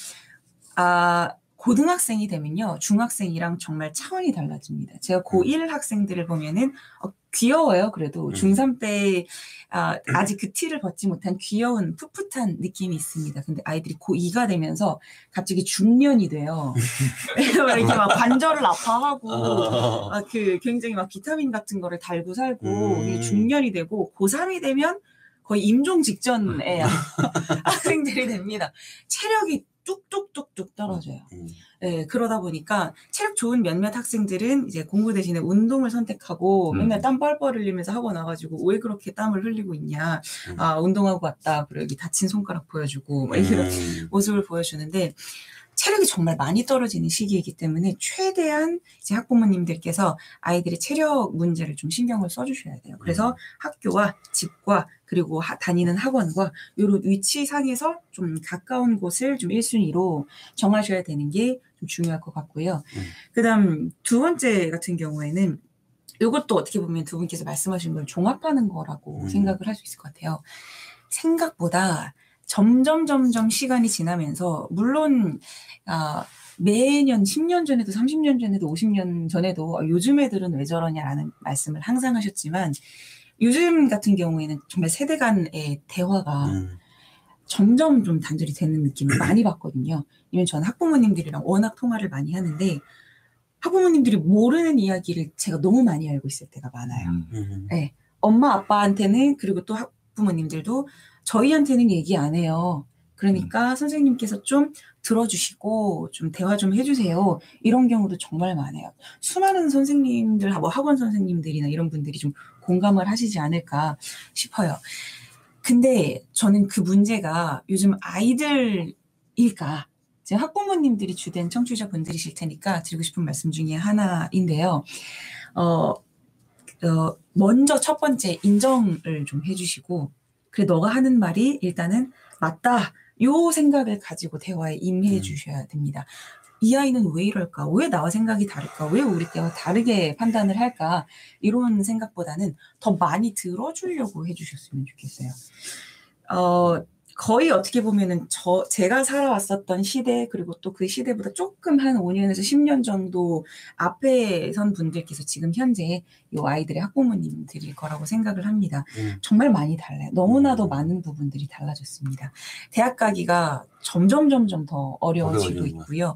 아 고등학생이 되면요 중학생이랑 정말 차원이 달라집니다. 제가 고1 학생들을 보면은 어, 귀여워요. 그래도 음. 중3 때 아, 아직 그 티를 벗지 못한 귀여운 풋풋한 느낌이 있습니다. 근데 아이들이 고2가 되면서 갑자기 중년이 돼요. 막 이렇게 막 관절을 아파하고 어. 아, 그 굉장히 막 비타민 같은 거를 달고 살고 음. 중년이 되고 고3이 되면 거의 임종 직전에 학생들이 됩니다. 체력이 뚝뚝뚝뚝 떨어져요. 음. 네, 그러다 보니까 체력 좋은 몇몇 학생들은 이제 공부 대신에 운동을 선택하고 음. 맨날 땀 뻘뻘 흘리면서 학원 와가지고 왜 그렇게 땀을 흘리고 있냐. 음. 아, 운동하고 왔다. 그리고 여기 다친 손가락 보여주고 막 이런 음. 모습을 보여주는데 체력이 정말 많이 떨어지는 시기이기 때문에 최대한 이제 학부모님들께서 아이들의 체력 문제를 좀 신경을 써주셔야 돼요. 그래서 학교와 집과 그리고 하- 다니는 학원과 이런 위치상에서 좀 가까운 곳을 좀 1순위로 정하셔야 되는 게좀 중요할 것 같고요. 음. 그다음 두 번째 같은 경우에는 이것도 어떻게 보면 두 분께서 말씀하신 걸 종합하는 거라고 음. 생각을 할 수 있을 것 같아요. 생각보다 점점 점점 시간이 지나면서 물론 아, 매년 10년 전에도 30년 전에도 50년 전에도 아, 요즘 애들은 왜 저러냐라는 말씀을 항상 하셨지만 요즘 같은 경우에는 정말 세대 간의 대화가 음. 점점 좀 단절이 되는 느낌을 많이 받거든요. 왜냐면 저는 학부모님들이랑 워낙 통화를 많이 하는데 학부모님들이 모르는 이야기를 제가 너무 많이 알고 있을 때가 많아요. 음. 음. 엄마 아빠한테는 그리고 또 학부모님들도 저희한테는 얘기 안 해요. 그러니까 선생님께서 좀 들어주시고 좀 대화 좀 해주세요. 이런 경우도 정말 많아요. 수많은 선생님들, 뭐 학원 선생님들이나 이런 분들이 좀 공감을 하시지 않을까 싶어요. 근데 저는 그 문제가 요즘 아이들일까? 지금 학부모님들이 주된 청취자분들이실 테니까 드리고 싶은 말씀 중에 하나인데요. 어, 어, 먼저 첫 번째 인정을 좀 해주시고, 그래, 너가 하는 말이 일단은 맞다. 요 생각을 가지고 대화에 임해 음. 주셔야 됩니다. 이 아이는 왜 이럴까? 왜 나와 생각이 다를까? 왜 우리 때와 다르게 판단을 할까? 이런 생각보다는 더 많이 들어주려고 해주셨으면 좋겠어요. 어, 거의 어떻게 보면은 저, 제가 살아왔었던 시대, 그리고 또 그 시대보다 조금 한 5년에서 10년 정도 앞에 선 분들께서 지금 현재 이 아이들의 학부모님들일 거라고 생각을 합니다. 음. 정말 많이 달라요. 너무나도 음. 많은 부분들이 달라졌습니다. 대학 가기가 점점 점점 더 어려워지고 있고요.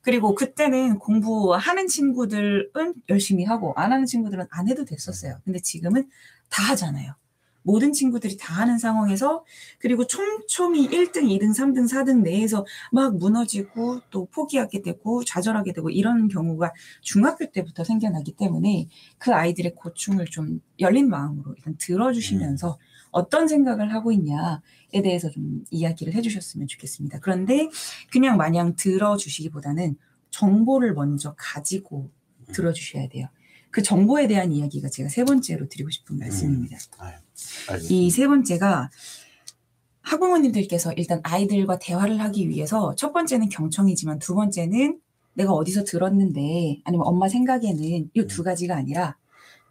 그리고 그때는 공부하는 친구들은 열심히 하고 안 하는 친구들은 안 해도 됐었어요. 근데 지금은 다 하잖아요. 모든 친구들이 다 하는 상황에서 그리고 촘촘히 1등, 2등, 3등, 4등 내에서 막 무너지고 또 포기하게 되고 좌절하게 되고 이런 경우가 중학교 때부터 생겨나기 때문에 그 아이들의 고충을 좀 열린 마음으로 일단 들어주시면서 어떤 생각을 하고 있냐에 대해서 좀 이야기를 해주셨으면 좋겠습니다. 그런데 그냥 마냥 들어주시기보다는 정보를 먼저 가지고 들어주셔야 돼요. 그 정보에 대한 이야기가 제가 세 번째로 드리고 싶은 말씀입니다. 아유, 알겠습니다. 이세 번째가 학부모님들께서 일단 아이들과 대화를 하기 위해서 첫 번째는 경청이지만 두 번째는 내가 어디서 들었는데 아니면 엄마 생각에는 이 두 가지가 아니라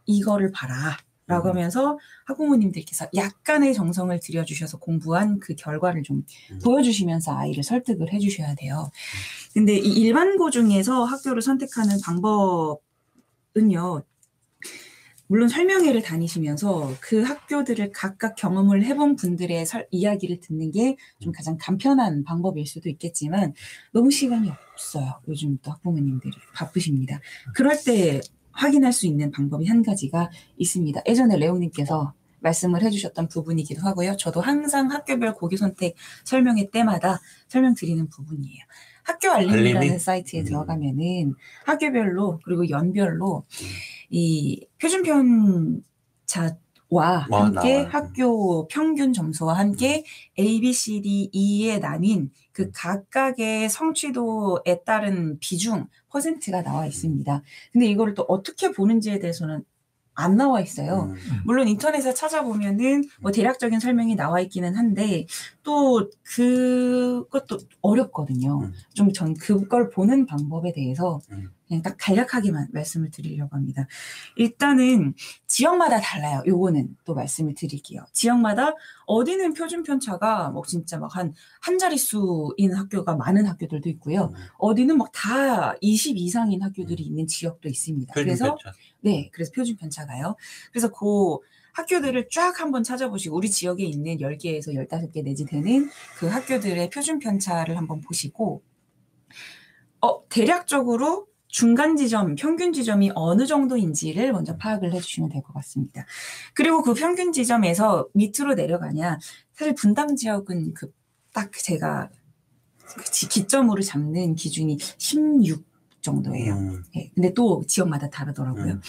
이거를 봐라. 라고 음. 하면서 학부모님들께서 약간의 정성을 들여주셔서 공부한 그 결과를 좀 음. 보여주시면서 아이를 설득을 해주셔야 돼요. 근데 이 일반고 중에서 학교를 선택하는 방법 은요. 물론 설명회를 다니시면서 그 학교들을 각각 경험을 해본 분들의 설- 이야기를 듣는 게 좀 가장 간편한 방법일 수도 있겠지만 너무 시간이 없어요. 요즘 또 학부모님들이 바쁘십니다. 그럴 때 확인할 수 있는 방법이 한 가지가 있습니다. 예전에 레오님께서 말씀을 해주셨던 부분이기도 하고요. 저도 항상 학교별 고교 선택 설명회 때마다 설명드리는 부분이에요. 학교 알림이라는 알림이? 사이트에 음. 들어가면은 학교별로 그리고 연별로 음. 이 표준편차와 와, 함께 나와요. 학교 평균 점수와 함께 A, B, C, D, E에 나뉜 그 각각의 성취도에 따른 비중 퍼센트가 나와 있습니다. 근데 이거를 또 어떻게 보는지에 대해서는 안 나와 있어요. 음. 물론 인터넷에 찾아보면은 뭐 대략적인 설명이 나와 있기는 한데 또 그것도 어렵거든요. 음. 좀전 그걸 보는 방법에 대해서 음. 그냥 딱 간략하게만 말씀을 드리려고 합니다. 일단은 지역마다 달라요. 요거는 또 말씀을 드릴게요. 지역마다 어디는 표준 편차가 뭐 진짜 막 한 한 자릿수인 학교가 많은 학교들도 있고요. 음. 어디는 막 다 20 이상인 학교들이 있는 지역도 있습니다. 그래서 편차. 네, 그래서 표준 편차가요. 그래서 그 학교들을 쫙 한번 찾아보시고 우리 지역에 있는 10개에서 15개 내지 되는 그 학교들의 표준 편차를 한번 보시고 어, 대략적으로 중간 지점, 평균 지점이 어느 정도인지를 먼저 파악을 해주시면 될 것 같습니다. 그리고 그 평균 지점에서 밑으로 내려가냐, 사실 분당 지역은 그 딱 제가 그 지- 기점으로 잡는 기준이 16 정도예요. 음. 예, 근데 또 지역마다 다르더라고요. 음.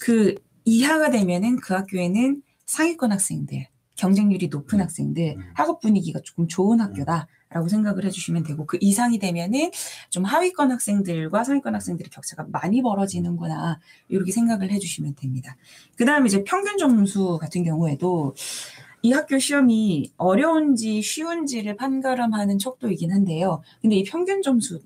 그 이하가 되면은 그 학교에는 상위권 학생들, 경쟁률이 높은 음. 학생들, 음. 학업 분위기가 조금 좋은 학교다라고 생각을 해주시면 되고 그 이상이 되면은 좀 하위권 학생들과 상위권 학생들의 격차가 많이 벌어지는구나 이렇게 생각을 해주시면 됩니다. 그 다음에 이제 평균 점수 같은 경우에도 이 학교 시험이 어려운지 쉬운지를 판가름하는 척도이긴 한데요. 근데 이 평균 점수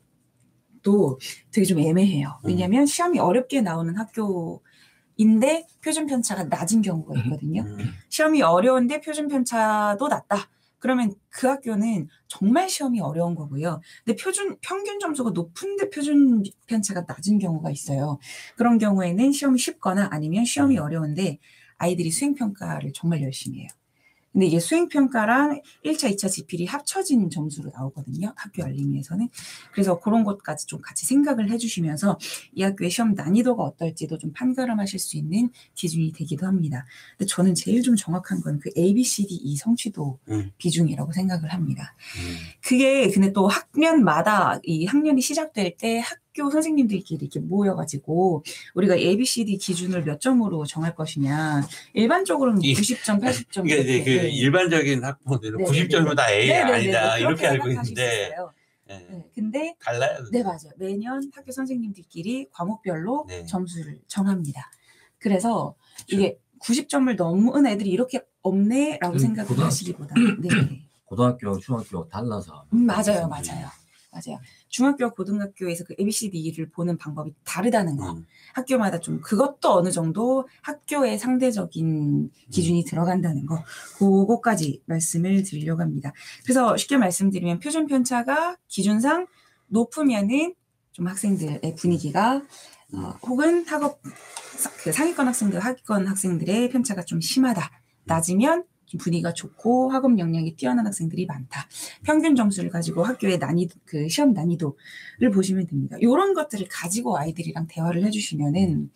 도 되게 좀 애매해요. 음. 왜냐하면 시험이 어렵게 나오는 학교인데 표준 편차가 낮은 경우가 있거든요. 음. 시험이 어려운데 표준 편차도 낮다. 그러면 그 학교는 정말 시험이 어려운 거고요. 근데 표준 평균 점수가 높은데 표준 편차가 낮은 경우가 있어요. 그런 경우에는 시험이 쉽거나 아니면 시험이 음. 어려운데 아이들이 수행 평가를 정말 열심히 해요. 근데 이게 수행 평가랑 1차, 2차 지필이 합쳐진 점수로 나오거든요. 학교 알림위에서는. 그래서 그런 것까지 좀 같이 생각을 해주시면서 이 학교의 시험 난이도가 어떨지도 좀 판가름하실 수 있는 기준이 되기도 합니다. 근데 저는 제일 좀 정확한 건 그 A, B, C, D, E 성취도 음. 비중이라고 생각을 합니다. 음. 그게 근데 또 학년마다 이 학년이 시작될 때 학교 선생님들끼리 이렇게 모여가지고 우리가 A, B, C, D 기준을 몇 점으로 정할 것이냐 일반적으로는 이- 90점, 80점 이게 이제 그 네. 일반적인 학부모들은 네, 90점이면 다 A 네네네, 아니다 그렇게 이렇게 알고 있는데. 예. 네, 근데 달라요. 네 맞아요. 매년 학교 선생님들끼리 과목별로 네. 점수를 정합니다. 그래서 그렇죠. 이게 90점을 넘은 애들이 이렇게 없네라고 음, 생각을 고등학교. 하시기보다 네. 고등학교, 중학교 달라서. 음, 맞아요, 맞아요. 맞아요. 중학교, 고등학교에서 그 ABCD를 보는 방법이 다르다는 거. 음. 학교마다 좀 그것도 어느 정도 학교의 상대적인 기준이 들어간다는 거. 그거까지 말씀을 드리려고 합니다. 그래서 쉽게 말씀드리면 표준 편차가 기준상 높으면은 좀 학생들의 분위기가 어, 혹은 학업 사- 그 상위권 학생들, 하위권 학생들의 편차가 좀 심하다. 낮으면 좀 분위기가 좋고 학업 역량이 뛰어난 학생들이 많다. 평균 점수를 가지고 학교의 난이도, 그 시험 난이도를 보시면 됩니다. 이런 것들을 가지고 아이들이랑 대화를 해주시면은,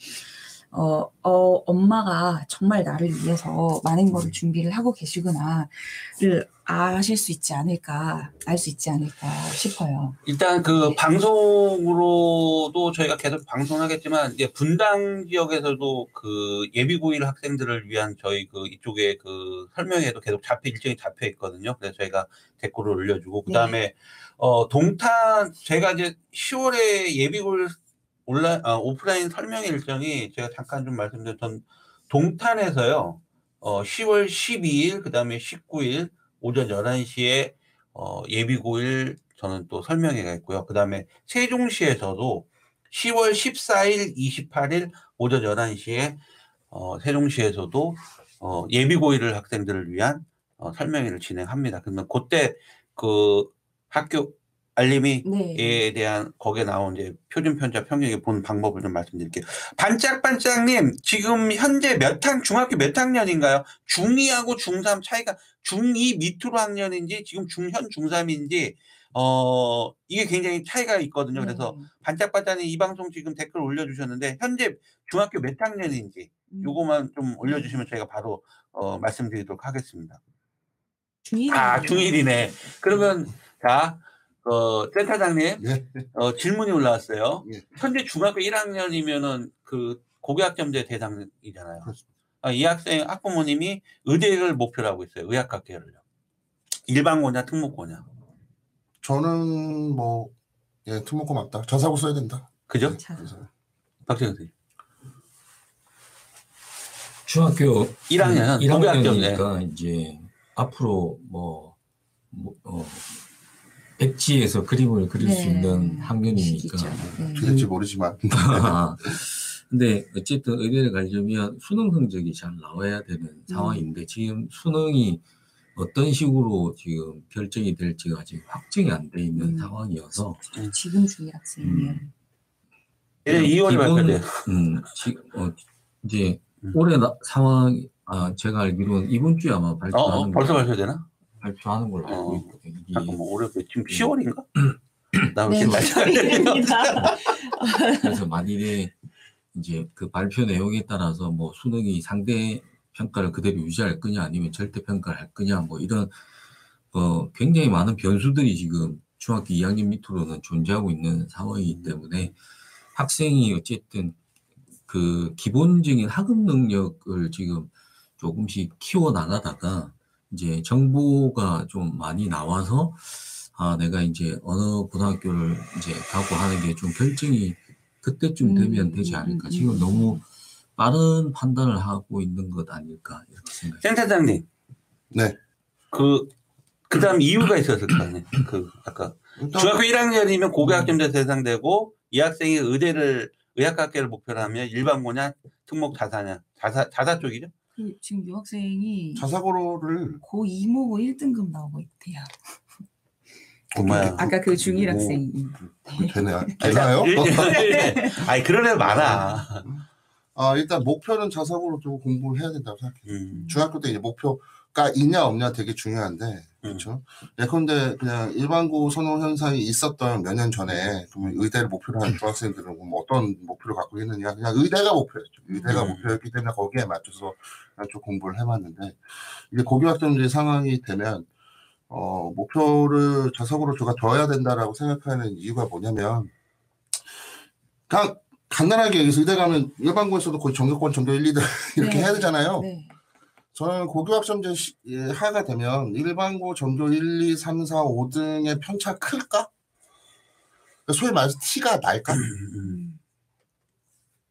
어, 어, 엄마가 정말 나를 위해서 많은 거를 준비를 하고 계시구나를 아실 수 있지 않을까, 알 수 있지 않을까 싶어요. 일단 그 방송으로도 저희가 계속 방송하겠지만 이제 분당 지역에서도 그 예비고일 학생들을 위한 저희 그 이쪽에 그 설명회도 계속 잡혀 일정이 잡혀 있거든요. 그래서 저희가 댓글을 올려주고 그 다음에 어 동탄 제가 이제 10월에 예비고일 온라인 아, 오프라인 설명회 일정이 제가 잠깐 좀 말씀드렸던 동탄에서요. 어 10월 12일 그다음에 19일 오전 11시에 어, 예비고일 저는 또 설명회가 있고요. 그 다음에 세종시에서도 10월 14일, 28일 오전 11시에 어, 세종시에서도 어, 예비고일 학생들을 위한 어, 설명회를 진행합니다. 그러면 그때 그 학교 알림이 네. 에 대한 거기에 나온 이제 표준 편차 평균에 본 방법을 좀 말씀드릴게요. 반짝반짝님 지금 현재 몇 학 중학교 몇 학년인가요? 중2하고 중3 차이가 중2 밑으로 학년인지 지금 중현 중3인지 어 이게 굉장히 차이가 있거든요. 그래서 네. 반짝반짝님 이 방송 지금 댓글 올려주셨는데 현재 중학교 몇 학년인지 음. 요거만 좀 올려주시면 저희가 바로 어, 말씀드리도록 하겠습니다. 중1 아 중1이네. 그러면 자 어, 센터장님 예. 어, 질문이 올라왔어요. 예. 현재 중학교 1학년이면은 그 고교학점제 대상이잖아요. 그렇습니다. 아, 이 학생 학부모님이 의대를 목표로 하고 있어요. 의학학계를요. 일반고냐 특목고냐. 저는 뭐 예, 특목고 맞다. 자사고 써야 된다. 그죠? 자, 그래서 박재현 선생님. 중학교 1학년, 1학년이니까 이제 앞으로 뭐, 뭐 어, 백지에서 그림을 그릴 수 네. 있는 학년이니까. 시기죠. 네. 될지 모르지만 근데 어쨌든 의대를 가려면 수능 성적이 잘 나와야 되는 상황인데 지금 수능이 어떤 식으로 지금 결정이 될지가 아직 확정이 안 돼 있는 음. 상황이어서 지금 중1 학생이면 예, 2월에 기본- 발표돼요. 음, 지, 어, 이제 음. 올해 나, 상황 아 제가 알기로는 이번 주에 아마 어, 발표하는 어, 벌써 걸로- 발표되나? 발표하는 걸로 알고 어. 있거든요. 이게 잠깐만, 올해 그 지금 음. 10월인가? 나 네, 이렇게 날짜 맞습니다. 그래서 만일에 이제 그 발표 내용에 따라서 뭐 수능이 상대 평가를 그대로 유지할 거냐 아니면 절대 평가를 할 거냐 뭐 이런 어 굉장히 많은 변수들이 지금 중학교 2학년 밑으로는 존재하고 있는 상황이기 때문에 학생이 어쨌든 그 기본적인 학업 능력을 지금 조금씩 키워 나가다가 이제 정보가 좀 많이 나와서 아 내가 이제 어느 고등학교를 이제 가고 하는 게 좀 결정이 그때쯤 되면 음, 되지 않을까 음, 지금 음. 너무 빠른 판단을 하고 있는 것 아닐까 이렇게 생각해요. 센터장님. 네. 그, 그 다음 이유가 있었을 거 아니에요. 그, 아까. 중학교 1학년이면 고교학점제 대상되고 이 학생이 의대를 의학학계를 목표로 하면 일반고냐 특목 자사냐 자사 자사 쪽이죠? 그 지금 유 학생이 자사고를 고 2모고 1등급 나오고 있대요. 뭐야? 아까 그 중1 오. 학생이. 되나요? 되나요? 아니 그런 애 많아. 아 일단 목표는 자사고로 좀 공부를 해야 된다고 생각해요. 음. 중학교 때 이제 목표 가 있냐 없냐 되게 중요한데 그렇죠. 예컨대 그냥 일반고 선호 현상이 있었던 몇 년 전에 그러면 의대를 목표로 하는 중학생들은 그럼 어떤 목표를 갖고 있느냐 그냥 의대가 목표였죠. 의대가 음. 목표였기 때문에 거기에 맞춰서 그냥 좀 공부를 해봤는데 이제 고교학점제 상황이 되면 어 목표를 자석으로 제가 둬야 된다라고 생각하는 이유가 뭐냐면 그냥 간단하게 얘기해서 의대 가면 일반고에서도 거의 전교권 전교 1, 2등 이렇게 네. 해야 되잖아요. 네. 저는 고교학점제 시- 예, 하가 되면 일반고 전교 1, 2, 3, 4, 5등의 편차 클까? 그러니까 소위 말해서 티가 날까? 음, 음.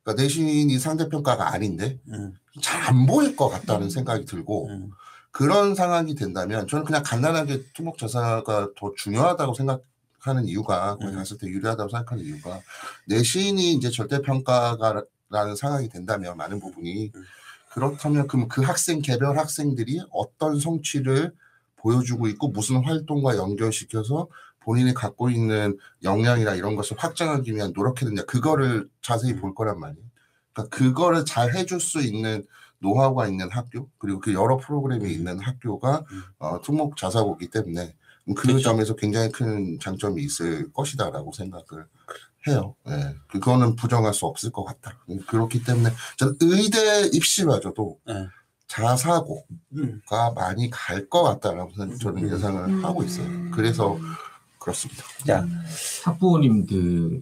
그러니까 내신이 상대평가가 아닌데 음, 잘안 보일 것 같다는 음. 생각이 들고 음. 그런 상황이 된다면 저는 그냥 간단하게 투목자사가 더 중요하다고 생각하는 이유가 거기 음. 갔을 때 유리하다고 생각하는 이유가 내신이 이제 절대평가가라는 상황이 된다면 많은 부분이 음. 그렇다면 그럼 그 학생 개별 학생들이 어떤 성취를 보여주고 있고 무슨 활동과 연결시켜서 본인이 갖고 있는 역량이나 이런 것을 확장하기 위한 노력했느냐 그거를 자세히 볼 거란 말이에요. 그러니까 그거를 잘 해줄 수 있는 노하우가 있는 학교 그리고 그 여러 프로그램이 있는 학교가 음. 어, 특목 자사고기 때문에 그 그렇죠. 점에서 굉장히 큰 장점이 있을 것이다라고 생각을 해요. 예, 그거는 부정할 수 없을 것 같다. 그렇기 때문에 저는 의대 입시마저도 네. 자사고가 음. 많이 갈 것 같다라고 저는- 저는 음. 예상을 음. 하고 있어요. 그래서 그렇습니다. 자, 학부모님들이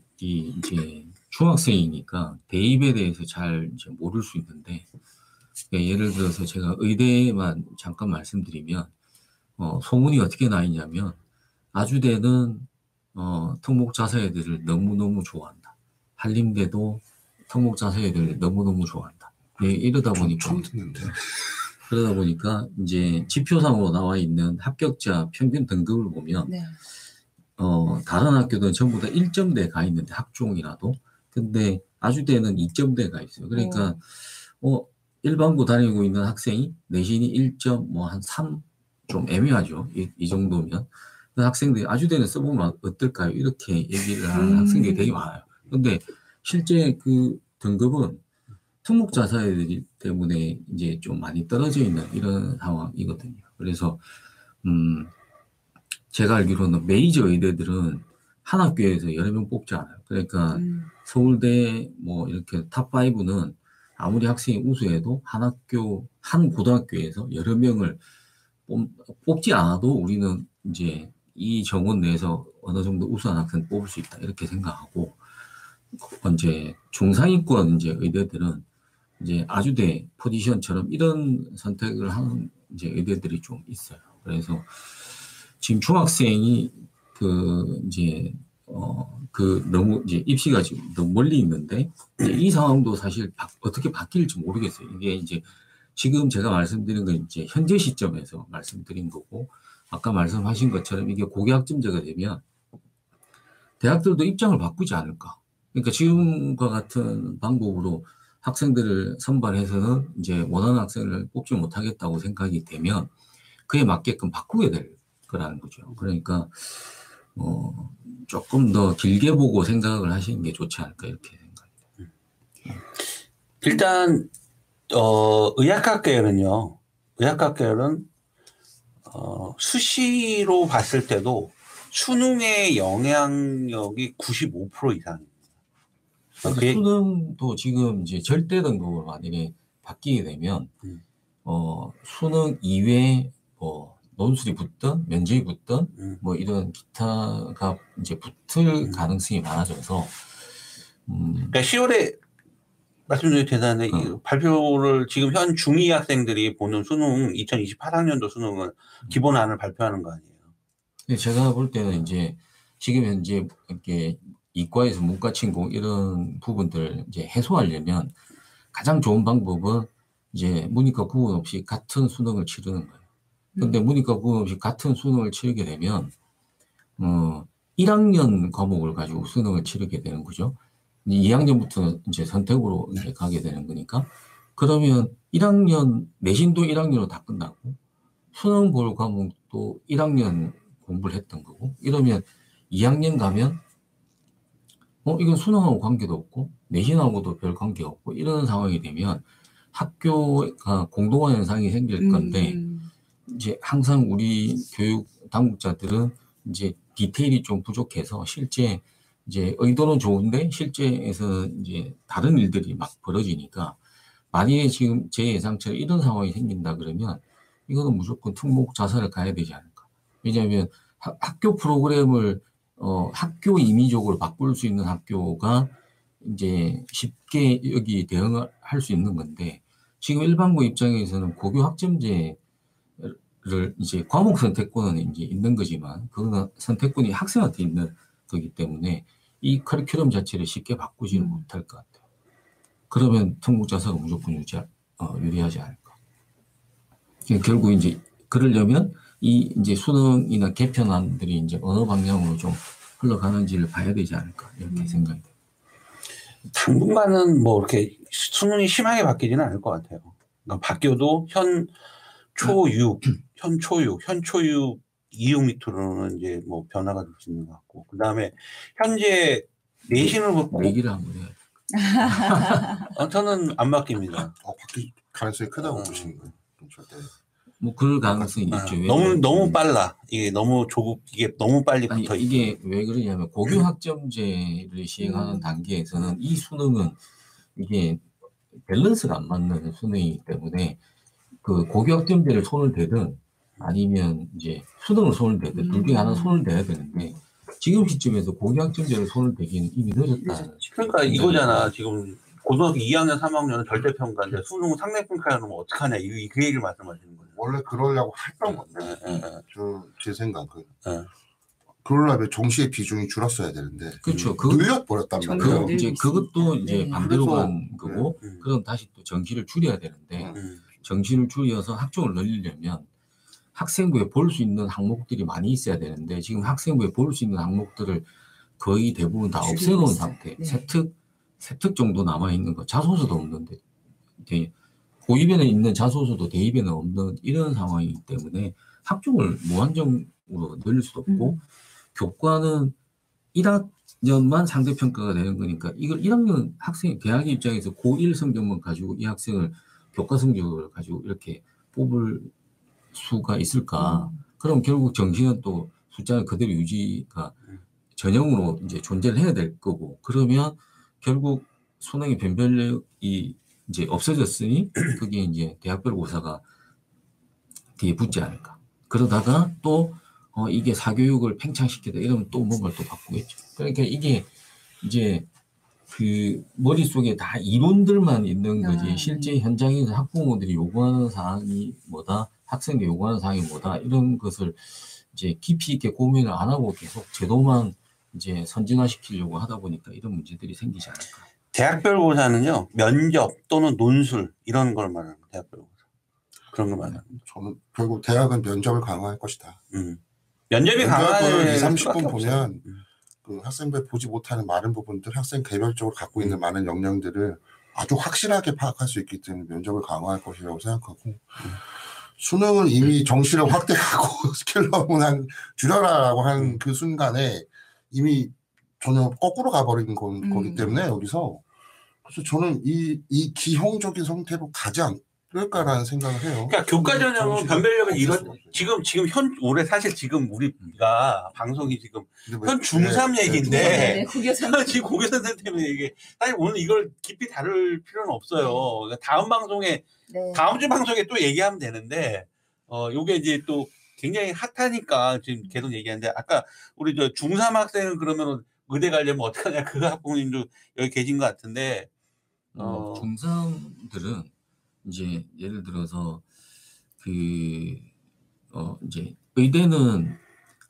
이제 중학생이니까 대입에 대해서 잘 이제 모를 수 있는데 그러니까 예를 들어서 제가 의대만 잠깐 말씀드리면 어, 소문이 어떻게 나 있냐면 아주대는 어, 특목 자사애들을 너무너무 좋아한다. 한림대도 특목 자사애들을 너무너무 좋아한다. 네, 이러다 좀 보니까 처음 듣는데. 그러다 보니까 이제 지표상으로 나와 있는 합격자 평균 등급을 보면 네. 어, 다른 학교는 전부 다 1점대 가 있는데 학종이라도 근데 아주대는 2점대 가 있어요. 그러니까 어, 일반고 다니고 있는 학생이 내신이 1점 뭐 한 3 좀 애매하죠. 이, 이 정도면 그 학생들이 아주대는 써보면 어떨까요? 이렇게 얘기를 하는 음. 학생들이 되게 많아요. 근데 실제 그 등급은 특목 자사이기 때문에 이제 좀 많이 떨어져 있는 이런 상황이거든요. 그래서 음 제가 알기로는 메이저 의대들은 한 학교에서 여러 명 뽑지 않아요. 그러니까 음. 서울대 뭐 이렇게 탑5는 아무리 학생이 우수해도 한 학교, 한 고등학교에서 여러 명을 뽑, 뽑지 않아도 우리는 이제 이 정원 내에서 어느 정도 우수한 학생 뽑을 수 있다. 이렇게 생각하고, 이제 중상위권 이제 의대들은 이제 아주대 포지션처럼 이런 선택을 하는 이제 의대들이 좀 있어요. 그래서 지금 중학생이 그 이제 어 그 너무 이제 입시가 지금 너무 멀리 있는데 이 상황도 사실 바- 어떻게 바뀔지 모르겠어요. 이게 이제 지금 제가 말씀드린 건 이제 현재 시점에서 말씀드린 거고 아까 말씀하신 것처럼 이게 고교 학점제가 되면 대학들도 입장을 바꾸지 않을까. 그러니까 지금과 같은 방법으로 학생들을 선발해서는 이제 원하는 학생을 뽑지 못하겠다고 생각이 되면 그에 맞게끔 바꾸게 될 거라는 거죠. 그러니까 어, 조금 더 길게 보고 생각을 하시는 게 좋지 않을까 이렇게 생각합니다. 일단 어, 의학학 계열은요. 의학학 계열은 어, 수시로 봤을 때도 수능의 영향력이 95% 이상입니다. 그게- 수능도 지금 이제 절대 등급으로 만약에 바뀌게 되면 음. 어, 수능 이외에 뭐 논술이 붙든 면접이 붙든 음. 뭐 이런 기타가 이제 붙을 음. 가능성이 많아져서 음, 그러니까 10월에 말씀드린 대단한데 이 어. 발표를 지금 현 중2 학생들이 보는 수능 2028학년도 수능은 기본안을 발표하는 거 아니에요. 제가 볼 때는 이제 지금 현재 이렇게 이과에서 문과 침공 이런 부분들 이제 해소하려면 가장 좋은 방법은 이제 문이과 구분 없이 같은 수능을 치르는 거예요. 근데 문이과 구분 없이 같은 수능을 치르게 되면 어 1학년 과목을 가지고 수능을 치르게 되는 거죠. 2학년부터 이제 선택으로 이제 가게 되는 거니까. 그러면 1학년 내신도 1학년으로 다 끝나고 수능 볼 과목도 1학년 공부를 했던 거고. 이러면 2학년 가면 어 이건 수능하고 관계도 없고 내신하고도 별 관계 없고 이런 상황이 되면 학교가 공동화 현상이 생길 건데 음. 이제 항상 우리 교육 당국자들은 이제 디테일이 좀 부족해서 실제 이제 의도는 좋은데 실제에서는 이제 다른 일들이 막 벌어지니까 만약에 지금 제 예상처럼 이런 상황이 생긴다 그러면 이거는 무조건 특목 자살을 가야 되지 않을까. 왜냐하면 학- 학교 프로그램을 어, 학교 임의적으로 바꿀 수 있는 학교가 이제 쉽게 여기 대응을 할수 있는 건데 지금 일반고 입장에서는 고교 학점제를 이제 과목 선택권은 이제 있는 거지만 그거는 선택권이 학생한테 있는 거기 때문에 이 커리큘럼 자체를 쉽게 바꾸지는 음. 못할 것 같아요. 그러면 특목자사가 무조건 유지, 어, 유리하지 않을까. 그러니까 결국 이제 그러려면 이 이제 수능이나 개편안들이 이제 어느 방향으로 좀 흘러가는지를 봐야 되지 않을까 이렇게 음. 생각이 돼요. 당분간은 뭐 이렇게 수능이 심하게 바뀌지는 않을 것 같아요. 그러니까 바뀌어도 현 초6, 현 초6, 현 초6, 2육 밑으로는 이제 뭐 변화가 될수 있는 것 같고, 그 다음에 현재 내신을 보고 얘기를 한번 해요. 어, 저는 안 바뀝니다. 어, 바뀔 가능성이 크다고 어. 보시는 거예요. 절대. 뭐 그럴 가능성이 아, 있죠. 너무 왜냐면- 너무 빨라. 이게 너무 조급, 이게 너무 빨리 붙어 있어. 이게 왜 그러냐면 고교 학점제를 시행하는 음. 단계에서는 이 수능은 이게 밸런스가 안 맞는 수능이기 때문에 그 고교 학점제를 손을 대든 아니면 이제 수능을 손을 대든 둘 중에 하나 음. 손을 대야 되는데 지금 시점에서 고교 학점제를 손을 대기는 이미 늦었다. 그러니까 이거잖아. 지금 고등학교 2학년, 3학년은 절대평가인데 수능 상대평가를 하면 어떡하냐. 이, 그 얘기를 말씀하시는 거예요. 원래 그러려고 했던 건데 예, 예, 예. 저제 생각은 네. 그러려면 종시의 비중이 줄었어야 되는데 그렇죠. 그, 늘려버렸단 점- 말이에요. 그 이제 그것도 이제 네. 반대로 그래서- 간 거고 음, 그럼 다시 또 정시를 줄여야 되는데 음, 정시를 줄여서 학종을 늘리려면 학생부에 볼 수 있는 항목들이 많이 있어야 되는데 지금 학생부에 볼 수 있는 항목들을 거의 대부분 다 없애놓은. 상태. 네. 세특 세특 정도 남아 있는 거. 자소서도 없는데 고입에는 있는 자소서도 대입에는 없는 이런 상황이기 때문에 학종을 무한정 늘릴 수도 없고 음. 교과는 1학년만 상대평가가 되는 거니까 이걸 1학년 학생이 대학의 입장에서 고1 성적만 가지고 이 학생을 교과 성적을 가지고 이렇게 뽑을 수가 있을까? 음. 그럼 결국 정시는 또 숫자는 그대로 유지가 음. 전형으로 이제 존재를 해야 될 거고 그러면 결국 수능의 변별력이 이제 없어졌으니 그게 이제 대학별 고사가 뒤에 붙지 않을까. 그러다가 또 어, 이게 사교육을 팽창시키다 이러면 또 뭔가를 또 바꾸겠죠. 그러니까 이게 이제 그 머릿속에 다 이론들만 있는 거지 아, 실제 현장에서 학부모들이 요구하는 사항이 뭐다 학생들이 요구하는 사항이 뭐다 이런 것을 이제 깊이 있게 고민을 안 하고 계속 제도만 이제 선진화시키려고 하다 보니까 이런 문제들이 생기지 않을까. 대학별 고사는요 면접 또는 논술 이런 걸 말하는. 대학별 고사 그런 걸 말하는 거예요. 저는 결국 대학은 면접을 강화할 것이다. 음. 면접이 강화는 2, 30분 수밖에 없어요. 보면 음. 그 학생들 보지 못하는 많은 부분들 학생 개별적으로 갖고 음. 있는 많은 역량들을 아주 확실하게 파악할 수 있기 때문에 면접을 강화할 것이라고 생각하고 음. 수능을 이미 정시를 확대하고 스킬러문 한 줄여라라고 음. 한그 순간에 이미 전혀 거꾸로 가버린 거, 음. 거기 때문에 여기서 그래서 저는 이, 이 기형적인 형태로 가지 않 을까라는 생각을 해요. 그러니까 교과 전형은 정시가 변별력은 이런. 지금 지금 현 올해 사실 지금 우리가 방송이 지금 왜- 현 중3 네, 얘기인데 네, 고교선 지금 고교선생 때문에 이게 사실 오늘 이걸 깊이 다룰 필요는 없어요. 그러니까 다음 방송에 네. 다음 주 방송에 또 얘기하면 되는데 어 요게 이제 또 굉장히 핫하니까 지금 계속 얘기하는데 아까 우리 저 중3 학생은 그러면 의대 가려면 어떡하냐 그 학부모님도 여기 계신 것 같은데 어. 어, 중3들은 이제 예를 들어서 그, 어, 이제 의대는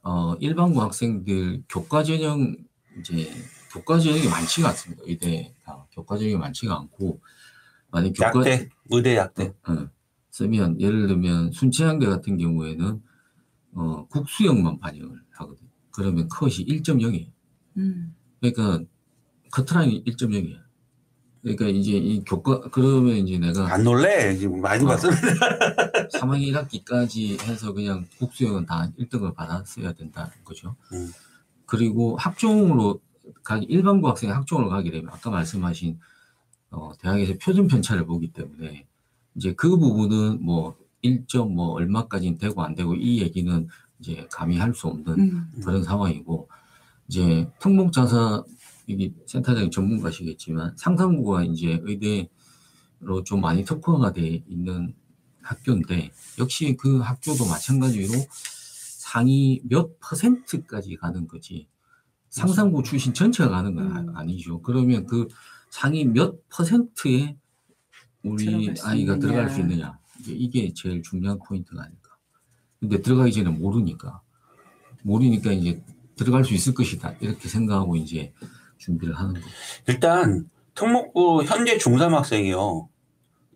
어, 일반고 학생들 교과 전형 이제 교과 전형이 많지가 않습니다. 의대가 교과 전형이 많지가 않고 만약 교과 약대 의대 약대 어, 어, 쓰면 예를 들면 순체향대 같은 경우에는 어, 국수형만 반영을 하거든요. 그러면 컷이 1.0이에요. 음. 그러니까 커트라인이 1.0이야. 그러니까 이제 이 교과 그러면 이제 내가 안 놀래 지금 많이 어. 봤어 3학년 1학기까지 해서 그냥 국수형은 다 1등을 받았어야 된다는 거죠. 음. 그리고 학종으로 가기 일반고 학생이 학종으로 가게 되면 아까 말씀하신 어, 대학에서 표준 편차를 보기 때문에 이제 그 부분은 뭐 1점 뭐 얼마까지는 되고 안 되고 이 얘기는 이제 감히 할 수 없는 음. 그런 상황이고 이제 특목자사 이게 센터장이 전문가시겠지만 상상고가 이제 의대로 좀 많이 특화돼 있는 학교인데 역시 그 학교도 마찬가지로 상위 몇 퍼센트까지 가는 거지 상상고 출신 전체가 가는 건 아- 음. 아니죠. 그러면 그 상위 몇 퍼센트에 우리 아이가 있느냐. 들어갈 수 있느냐 이게 제일 중요한 포인트가 아닐까. 근데 들어가기 전에 모르니까 모르니까 이제 들어갈 수 있을 것이다 이렇게 생각하고 이제 준비를 하는 거죠. 일단 특목고 현재 중3 학생이요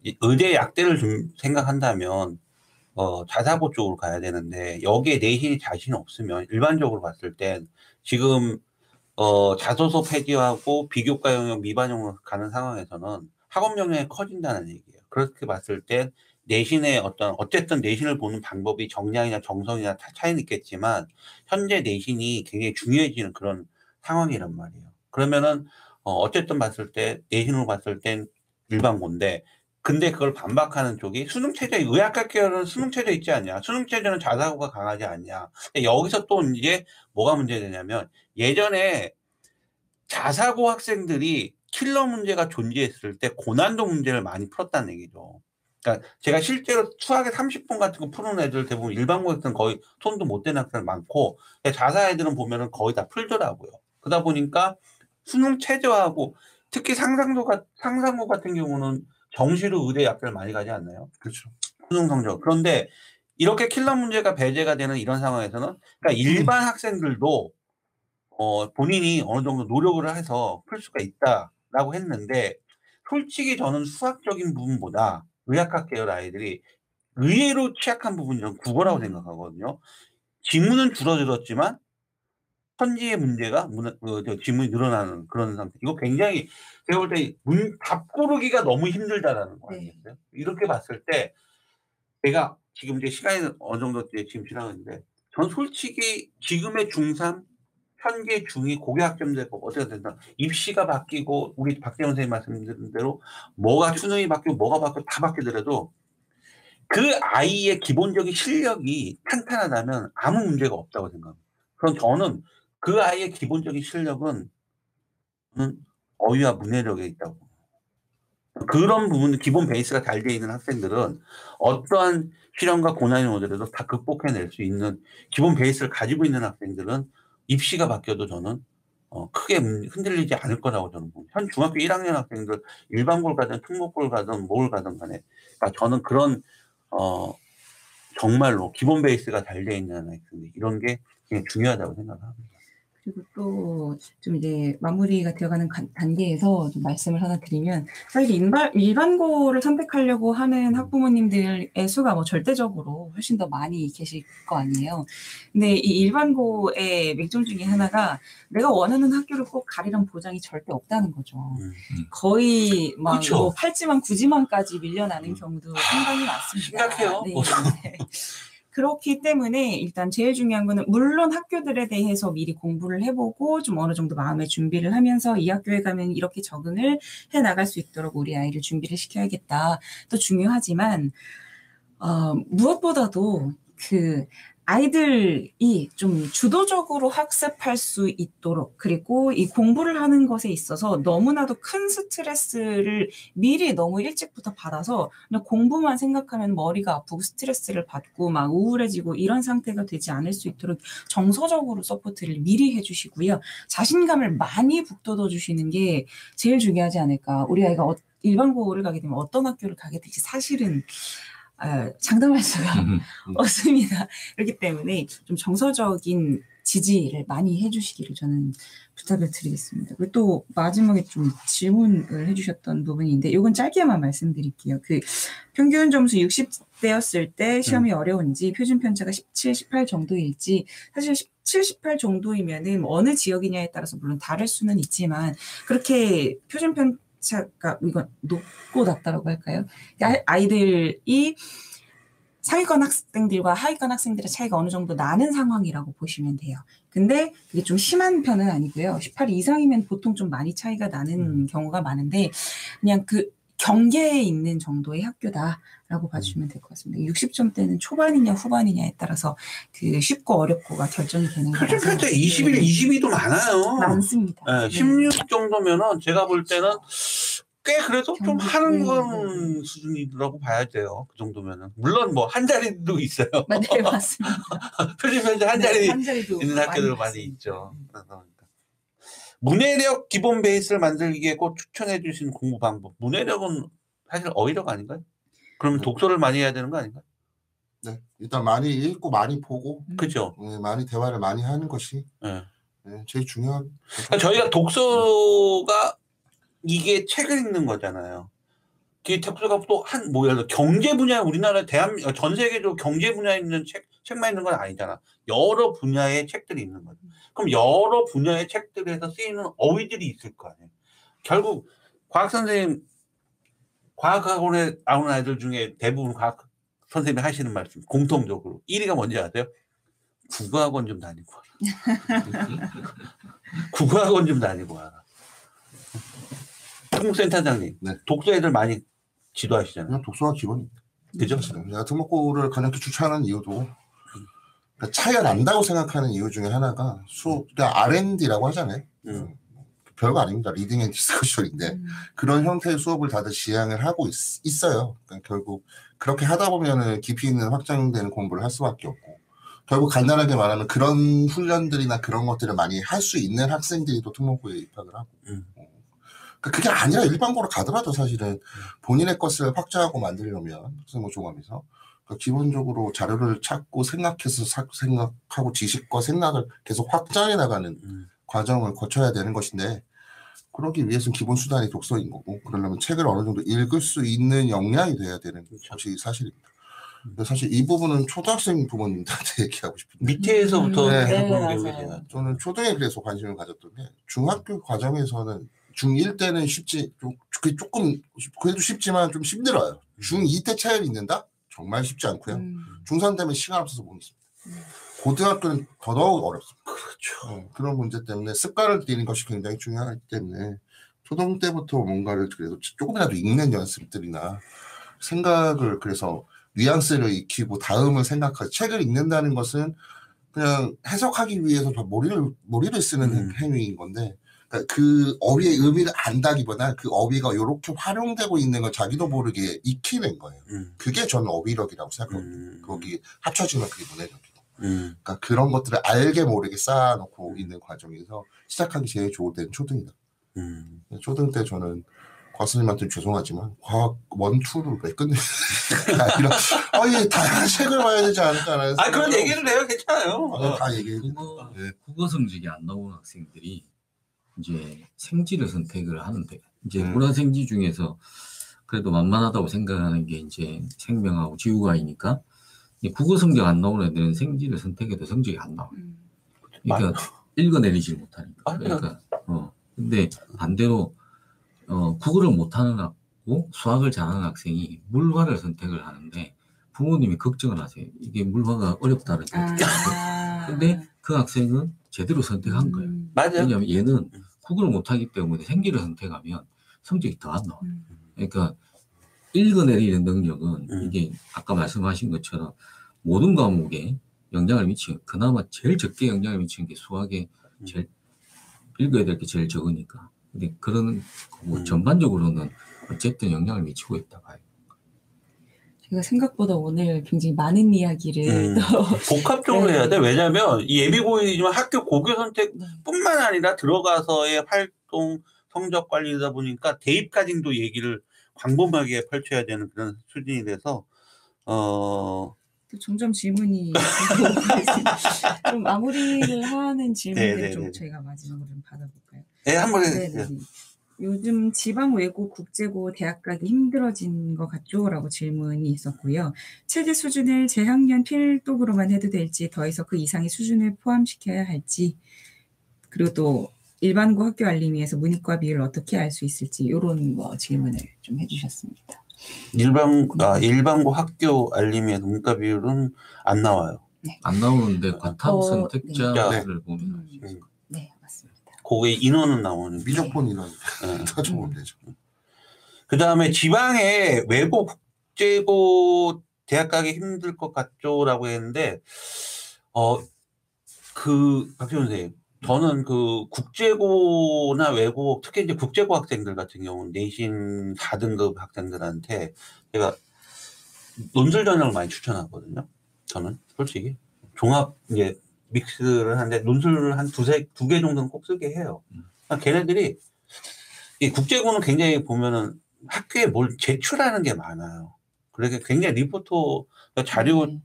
이 의대 약대를 좀 생각한다면 어, 자사고 쪽으로 가야 되는데 여기에 내신이 자신 없으면 일반적으로 봤을 땐 지금 어, 자소서 폐지하고 비교과 영역 미반영으로 가는 상황에서는 학업 역량이 커진다는 얘기예요. 그렇게 봤을 땐 내신의 어떤 어쨌든 내신을 보는 방법이 정량이나 정성이나 다 차이는 있겠지만 현재 내신이 굉장히 중요해지는 그런 상황이란 말이에요. 그러면은 어, 어쨌든 봤을 때 내신으로 봤을 땐 일반고인데 근데 그걸 반박하는 쪽이 수능 체제 의학학 계열은 수능 체제 있지 않냐 수능 체제는 자사고가 강하지 않냐 여기서 또 이제 뭐가 문제되냐면 예전에 자사고 학생들이 킬러 문제가 존재했을 때 고난도 문제를 많이 풀었다는 얘기죠. 그러니까 제가 실제로 수학에 30분 같은 거 푸는 애들 대부분 일반고 학생은 거의 손도 못 대는 학생 많고 자사 애들은 보면은 거의 다 풀더라고요. 그러다 보니까 수능 체제하고 특히 상상도 상상고 같은 경우는 정시로 의대 약대를 많이 가지 않나요? 그렇죠. 수능 성적. 그런데 이렇게 킬러 문제가 배제가 되는 이런 상황에서는 그러니까 일반 학생들도 어, 본인이 어느 정도 노력을 해서 풀 수가 있다라고 했는데 솔직히 저는 수학적인 부분보다 의학학 계열 아이들이 의외로 취약한 부분이 저는 국어라고 생각하거든요. 지문은 줄어들었지만 현지의 문제가 문, 어, 저 지문이 늘어나는 그런 상태. 이거 굉장히 제가 볼 때 문, 답 고르기가 너무 힘들다라는 거 네. 아니겠어요? 이렇게 봤을 때 제가 지금 이제 시간이 어느 정도 이제 지금 지나갔는데 전 솔직히 지금의 중3, 현재 중2 고교 학점되고 어떻게 된다. 입시가 바뀌고 우리 박재원 선생님 말씀드린 대로 뭐가 수능이 바뀌고 뭐가 바뀌고 다 바뀌더라도 그 아이의 기본적인 실력이 탄탄하다면 아무 문제가 없다고 생각합니다. 그럼 저는 그 아이의 기본적인 실력은 저는 어휘와 문해력에 있다고. 그런 부분, 기본 베이스가 잘돼 있는 학생들은 어떠한 시련과 고난이 오더라도 다 극복해낼 수 있는 기본 베이스를 가지고 있는 학생들은 입시가 바뀌어도 저는 어, 크게 문- 흔들리지 않을 거라고 저는 봅니다. 현 중학교 1학년 학생들 일반고를 가든 특목고를 가든 뭘 가든 간에 그러니까 저는 그런 어, 정말로 기본 베이스가 잘돼 있는 학생들 이런 게 중요하다고 생각합니다. 그리고 또 좀 이제 마무리가 되어가는 간- 단계에서 좀 말씀을 하나 드리면 사실 일반, 일반고를 선택하려고 하는 학부모님들의 수가 뭐 절대적으로 훨씬 더 많이 계실 거 아니에요. 근데 이 일반고의 맥점 중에 하나가 내가 원하는 학교를 꼭 가리란 보장이 절대 없다는 거죠. 음. 거의 막 그쵸. 뭐 8지만 9지만까지 밀려나는 음. 경우도 상당히 많습니다. 심각해요. 네. 네. 그렇기 때문에 일단 제일 중요한 거는 물론 학교들에 대해서 미리 공부를 해보고 좀 어느 정도 마음의 준비를 하면서 이 학교에 가면 이렇게 적응을 해 나갈 수 있도록 우리 아이를 준비를 시켜야겠다. 또 중요하지만 어, 무엇보다도 그 아이들이 좀 주도적으로 학습할 수 있도록 그리고 이 공부를 하는 것에 있어서 너무나도 큰 스트레스를 미리 너무 일찍부터 받아서 그냥 공부만 생각하면 머리가 아프고 스트레스를 받고 막 우울해지고 이런 상태가 되지 않을 수 있도록 정서적으로 support를 미리 해주시고요. 자신감을 많이 북돋워 주시는 게 제일 중요하지 않을까. 우리 아이가 어- 일반 고를 가게 되면 어떤 학교를 가게 될지 사실은 아, 장담할 수가 없습니다. 그렇기 때문에 좀 정서적인 지지를 많이 해주시기를 저는 부탁을 드리겠습니다. 그리고 또 마지막에 좀 질문을 해주셨던 부분인데 이건 짧게만 말씀드릴게요. 그 평균 점수 60대였을 때 시험이 어려운지 표준 편차가 17, 18 정도일지 사실 17, 18 정도이면은 뭐 어느 지역이냐에 따라서 물론 다를 수는 있지만 그렇게 표준 편 차가 이건 높고 낮다라고 할까요? 그러니까 아이들이 상위권 학생들과 하위권 학생들의 차이가 어느 정도 나는 상황이라고 보시면 돼요. 근데 그게 좀 심한 편은 아니고요. 18 이상이면 보통 좀 많이 차이가 나는 경우가 많은데 그냥 그 경계에 있는 정도의 학교다 라고 봐주시면 될 것 같습니다. 60점대는 초반이냐 후반이냐에 따라서 그 쉽고 어렵고가 결정이 되는 거라서 편차 21, 22도 많아요. 많습니다. 예, 네. 16 정도면은 제가 볼 때는 꽤 그래도 좀 하는 네, 건 수준이라고 봐야 돼요. 그 정도면은. 물론 뭐 한 자리도 있어요. 네, 맞습니다. 표준 편차 한 자리 네, 한 자리도 있는 학교들 많이 있습니다. 있죠. 그래서 문해력 기본 베이스를 만들기에 꼭 추천해 주신 공부 방법. 문해력은 사실 어휘력 아닌가요? 그럼 네. 독서를 많이 해야 되는 거 아닌가요? 네, 일단 많이 읽고 많이 보고 음. 그죠? 네, 많이 대화를 많이 하는 것이 예. 네, 제일 중요한. 그러니까 저희가 독서가 이게 책을 읽는 거잖아요. 그 독서가 또한 뭐 예를 들어 경제 분야 우리나라 대한 전 세계적으로 경제 분야에 있는 책 책만 있는 건 아니잖아. 여러 분야의 책들이 있는 거죠. 그럼 여러 분야의 책들에서 쓰이는 어휘들이 있을 거 아니에요. 결국 과학 선생님 과학학원에 나오는 아이들 중에 대부분 과학 선생님이 하시는 말씀 공통적으로 1위가 뭔지 아세요? 국어학원 좀 다니고 와라. 국어학원 좀 다니고 와라. 한국센터장님, 네. 독서 애들 많이 지도하시잖아요. 그냥 독서가 기본입니다. 그죠? 내가 특목고를 가장 추천하는 이유도 그러니까 차이가 난다고 생각하는 이유 중에 하나가 수업, 그러니까 R&D라고 하잖아요. 음. 별거 아닙니다. reading and discussion인데 음. 그런 형태의 수업을 다들 지향을 하고 있, 어요 그러니까 결국 그렇게 하다 보면은 깊이 있는 확장되는 공부를 할 수밖에 없고 결국 간단하게 말하면 그런 훈련들이나 그런 것들을 많이 할 수 있는 학생들이 또 특목고에 입학을 하고 음. 어. 그러니까 그게 아니라 일반고로 가더라도 사실은 본인의 것을 확장하고 만들려면 학생부 종합에서 그러니까 기본적으로 자료를 찾고 생각해서 사- 생각하고 지식과 생각을 계속 확장해 나가는 음. 과정을 거쳐야 되는 것인데 그러기 위해서는 기본 수단이 독서인 거고 그러려면 책을 어느 정도 읽을 수 있는 역량이 돼야 되는 그렇죠. 것이 사실입니다. 근데 사실 이 부분은 초등학생 부모님들한테 얘기하고 싶은데 밑에서부터 네. 해보는 네. 제가 저는 초등에 그래서 관심을 가졌던 게 중학교 과정에서는 중1 때는 쉽지 좀 그게 조금 그래도 쉽지만 좀 힘들어요. 중2 때 차이를 읽는다? 정말 쉽지 않고요. 음. 중3 되면 시간 없어서 못 읽습니다. 고등학교는 더더욱 어렵습니다. 그렇죠. 어, 그런 문제 때문에 습관을 들이는 것이 굉장히 중요하기 때문에 초등 때부터 뭔가를 그래도 조금이라도 읽는 연습들이나 생각을 그래서 뉘앙스를 익히고 다음을 생각하고 책을 읽는다는 것은 그냥 해석하기 위해서 더 머리를 머리를 쓰는 음. 행위인 건데 그러니까 그 어휘의 의미를 안다기보다 그 어휘가 이렇게 활용되고 있는 걸 자기도 모르게 익히는 거예요. 음. 그게 저는 어휘력이라고 생각합니다. 음. 거기 합쳐지면 그게 문해력이고. 음. 그러니까 그런 것들을 알게 모르게 쌓아놓고 있는 과정에서 시작하기 제일 좋을 때는 초등이다. 음. 초등 때 저는 과수님한테 죄송하지만 과학 원투를 왜 끝내? 아니라 아예 다양한 책을 봐야 되지 않을까라는 아 그런 얘기를 해요. 괜찮아요. 아, 다 얘기해. 국어, 네. 국어 성적이 안 나오는 학생들이 이제 생지를 선택을 하는데 이제 음. 문화생지 중에서 그래도 만만하다고 생각하는 게 이제 생명하고 지구과이니까 이 국어 성적 안 나오는 애들은 생지를 선택해도 성적이 안 나와요. 음. 그러니까 읽어내리질 못하니까. 아, 그러니까 어 근데 반대로 어 국어를 못하는 학고 수학을 잘하는 학생이 물화를 선택을 하는데 부모님이 걱정을 하세요. 이게 물화가 어렵다는 거. 아. 근데 그 학생은 제대로 선택한 거예요. 음. 맞아요. 왜냐하면 얘는 음. 국어를 못하기 때문에 생기를 선택하면 성적이 더 안 나와요. 음. 그러니까 읽어내리는 능력은 음. 이게 아까 말씀하신 것처럼 모든 과목에 영향을 미치는 그나마 제일 적게 영향을 미치는 게 수학에 음. 제일 읽어야 될 게 제일 적으니까. 근데 그런 뭐 음. 전반적으로는 어쨌든 영향을 미치고 있다 봐요. 제가 생각보다 오늘 굉장히 많은 이야기를 음. 또 복합적으로 네. 해야 돼. 왜냐하면 이 예비고이지만 학교 고교 네. 선택뿐만 아니라 들어가서의 활동 성적 관리다 보니까 대입까지도 얘기를 광범하게 펼쳐야 되는 그런 수준이 돼서 어또 점점 질문이 오고 있습니다. 좀 마무리를 하는 네, 좀 네. 저희가 마지막으로 좀 받아볼까요? 네, 한번 네, 해주세요. 네. 요즘 지방 외고 국제고 대학 가기 힘들어진 것 같죠라고 질문이 있었고요. 체제 수준을 재학년 필독으로만 해도 될지 더해서 그 이상의 수준을 포함시켜야 할지 그리고 또 일반고 학교 알림위에서 문이과 비율을 어떻게 알 수 있을지 이런 뭐 질문을 좀 해주셨습니다. 일반 아 일반고 학교 알림에서 문과 비율은 안 나와요. 안 나오는데 과탐 어, 선택자를 보면 음. 음. 네, 맞습니다. 그게 인원은 나오는. 미적분이나 네. 찾아보면 되죠. 그 다음에 지방에 외고 국제고 대학 가기 힘들 것 같죠라고 했는데, 어, 그, 박지원 선생님, 저는 그 국제고나 외고, 특히 이제 국제고 학생들 같은 경우는 내신 4등급 학생들한테 제가 논술 전형을 많이 추천하거든요. 저는 솔직히. 종합, 이제 믹스를 하는데 논술을 한 두세, 두 개 정도는 꼭 쓰게 해요. 그러니까 걔네들이 이 국제고는 굉장히 보면은 학교에 뭘 제출하는 게 많아요. 그러니까 굉장히 리포터 자료 네.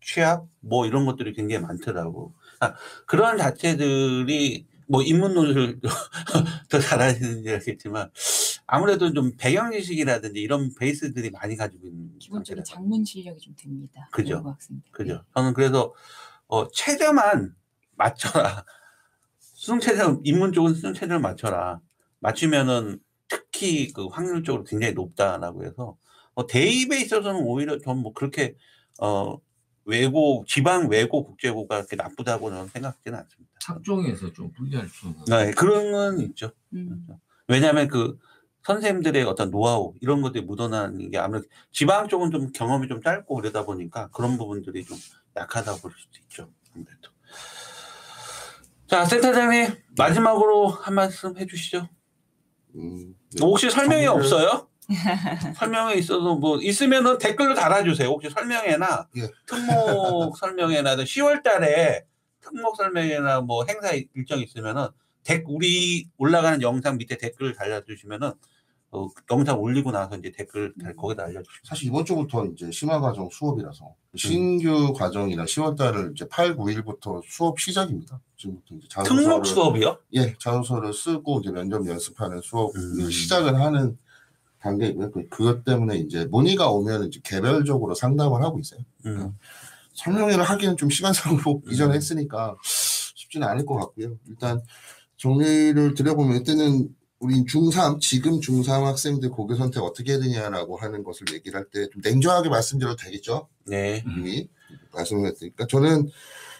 취합 뭐 이런 것들이 굉장히 많더라고. 아, 그런 자체들이 뭐 인문 논술 더 잘하시는지 알겠지만 아무래도 좀 배경 지식이라든지 이런 베이스들이 많이 가지고 있는 기본적인. 장문 실력이 좀 됩니다. 그죠. 그죠. 저는 그래서 어, 최저만 맞춰라. 수능 최저 인문 쪽은 수능 최저를 맞춰라. 맞추면은 특히 그 확률적으로 굉장히 높다라고 해서 어, 대입에 있어서는 오히려 전뭐 그렇게 어 외고 지방 외고 국제고가 그렇게 나쁘다고 저는 생각하지는 않습니다. 학종에서 좀 분리할 수는 네, 그런 건 있죠. 음. 왜냐하면 그 선생님들의 어떤 노하우 이런 것들이 묻어나는 게 아무래도 지방 쪽은 좀 경험이 좀 짧고 그러다 보니까 그런 부분들이 좀 약하다고 볼 수도 있죠. 아무래도. 자, 센터장님 마지막으로 한 말씀 해주시죠. 음, 네. 혹시 설명이 정리를- 없어요? 설명에 있어도 뭐 있으면은 댓글로 달아주세요. 혹시 설명회나 예. 특목 설명회나 10월달에 특목 설명회나 뭐 행사 일정 있으면은 댓 우리 올라가는 영상 밑에 댓글을 달아주시면은 어, 영상 올리고 나서 이제 댓글 달- 거기다 알려주시면 사실 이번 주부터 이제 심화 과정 수업이라서 음. 신규 과정이나 10월달을 이제 8, 9일부터 수업 시작입니다. 지금부터 이제 특목 자소서를- 수업이요? 예, 자소서를 쓰고 이제 면접 연습하는 수업을 음. 시작을 하는 단계이고요. 그- 그것 때문에 이제 문의가 오면 이제 개별적으로 상담을 하고 있어요. 음. 설명회를 하기는 좀 시간상으로 음. 이전에 했으니까 쉽지는 않을 것 같고요. 일단 정리를 드려보면 이때는 우리 중3 지금 중3 학생들 고교 선택 어떻게 해야 되냐라고 하는 것을 얘기를 할 때 좀 냉정하게 말씀드려도 되겠죠? 네. 음. 이미 말씀을 했으니까 저는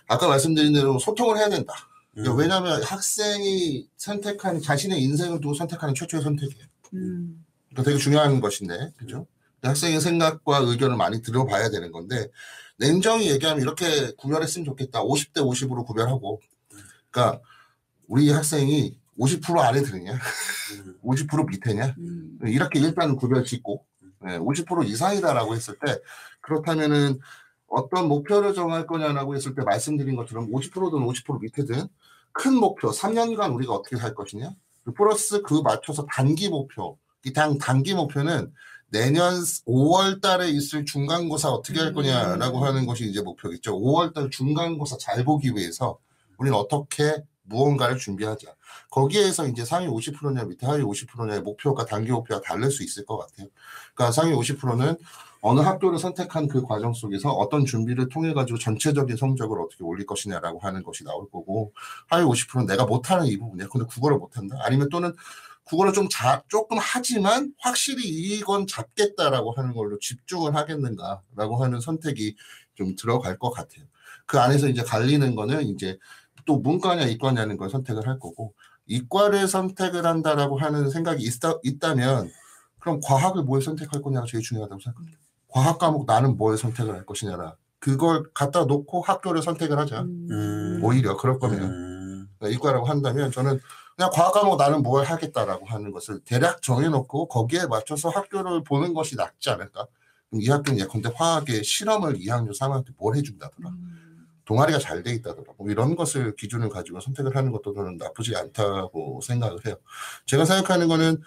아까 말씀드린 대로 소통을 해야 된다. 음. 왜냐하면 학생이 선택한 자신의 인생을 두고 선택하는 최초의 선택이에요. 음. 되게 중요한 것인데, 그죠? 학생의 생각과 의견을 많이 들어봐야 되는 건데, 냉정히 얘기하면 이렇게 구별했으면 좋겠다. 50대 50으로 구별하고. 그러니까 우리 학생이 50% 안에 드느냐, 음. 50% 밑에냐, 음. 이렇게 일단 구별 짓고, 네, 50% 이상이다라고 했을 때, 그렇다면은 어떤 목표를 정할 거냐라고 했을 때 말씀드린 것처럼 50%든 50% 밑에든 큰 목표, 3년간 우리가 어떻게 살 것이냐, 플러스 그 맞춰서 단기 목표, 이 단, 단기 목표는 내년 5월 달에 있을 중간고사 어떻게 할 거냐라고 음. 하는 것이 이제 목표겠죠. 5월 달 중간고사 잘 보기 위해서 우리는 어떻게 무언가를 준비하자. 거기에서 이제 상위 50%냐 밑에 하위 50%냐의 목표가 단기 목표가 다를 수 있을 것 같아요. 그러니까 상위 50%는 어느 학교를 선택한 그 과정 속에서 어떤 준비를 통해 가지고 전체적인 성적을 어떻게 올릴 것이냐라고 하는 것이 나올 거고 하위 50%는 내가 못하는 이 부분이야. 근데 국어를 못한다. 아니면 또는 국어를 좀 자, 조금 하지만 확실히 이건 잡겠다라고 하는 걸로 집중을 하겠는가라고 하는 선택이 좀 들어갈 것 같아요. 그 안에서 이제 갈리는 거는 이제 또 문과냐 이과냐는 걸 선택을 할 거고 이과를 선택을 한다라고 하는 생각이 있다, 있다면 그럼 과학을 뭘 선택할 거냐가 제일 중요하다고 생각합니다. 과학 과목 나는 뭘 선택을 할 것이냐라 그걸 갖다 놓고 학교를 선택을 하자. 음. 오히려 그럴 거면 음. 이과라고 한다면 저는 그냥 과학 과목 나는 뭘 하겠다라고 하는 것을 대략 정해놓고 거기에 맞춰서 학교를 보는 것이 낫지 않을까? 이 학교는 예컨대 화학의 실험을 2학년, 3학년 때뭘 해준다더라. 음. 동아리가 잘 돼 있다더라. 뭐 이런 것을 기준을 가지고 선택을 하는 것도 저는 나쁘지 않다고 생각을 해요. 제가 생각하는 거는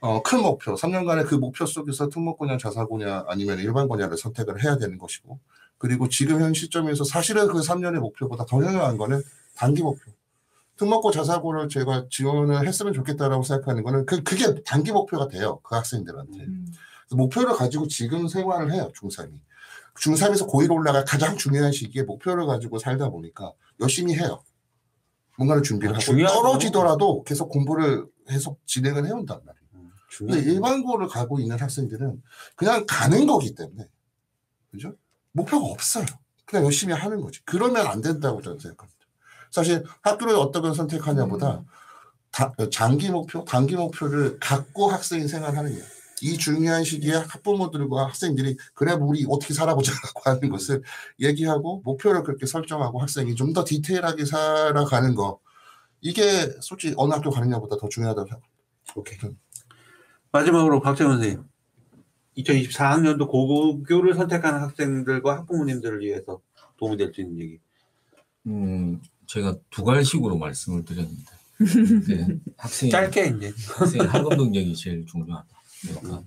어, 큰 목표, 3년간의 그 목표 속에서 특목고냐, 자사고냐, 아니면 일반고냐를 선택을 해야 되는 것이고, 그리고 지금 현 시점에서 사실은 그 3년의 목표보다 더 중요한 거는 단기 목표. 특목고 자사고를 제가 지원을 했으면 좋겠다라고 생각하는 거는 그, 그게 단기 목표가 돼요. 그 학생들한테. 음. 목표를 가지고 지금 생활을 해요, 중3이. 중3에서 고1 올라갈 가장 중요한 시기에 목표를 가지고 살다 보니까 열심히 해요. 뭔가를 준비를 아, 하고. 떨어지더라도 계속 공부를 계속 진행을 해온단 말이에요. 근데 중요해. 일반고를 가고 있는 학생들은 그냥 가는 거기 때문에 그죠? 목표가 없어요. 그냥 열심히 하는 거지. 그러면 안 된다고 저는 생각합니다. 사실 학교를 어떻게 선택하냐보다 음. 다- 장기 목표, 단기 목표를 갖고 학생이 생활하느냐. 이 중요한 시기에 학부모들과 학생들이 그래 우리 어떻게 살아보자라고 하는 것을 얘기하고 목표를 그렇게 설정하고 학생이 좀 더 디테일하게 살아가는 거 이게 솔직히 어느 학교 가느냐보다 더 중요하다고 생각합니다. 오케이. 마지막으로 박재원 선생님. 2024학년도 고교를 선택하는 학생들과 학부모님들을 위해서 도움이 될 수 있는 얘기. 음, 제가 두 갈식으로 말씀을 드렸는데 네, 학생이 짧게 이제. 학생의 학업 능력이 제일 중요하다. 그러니까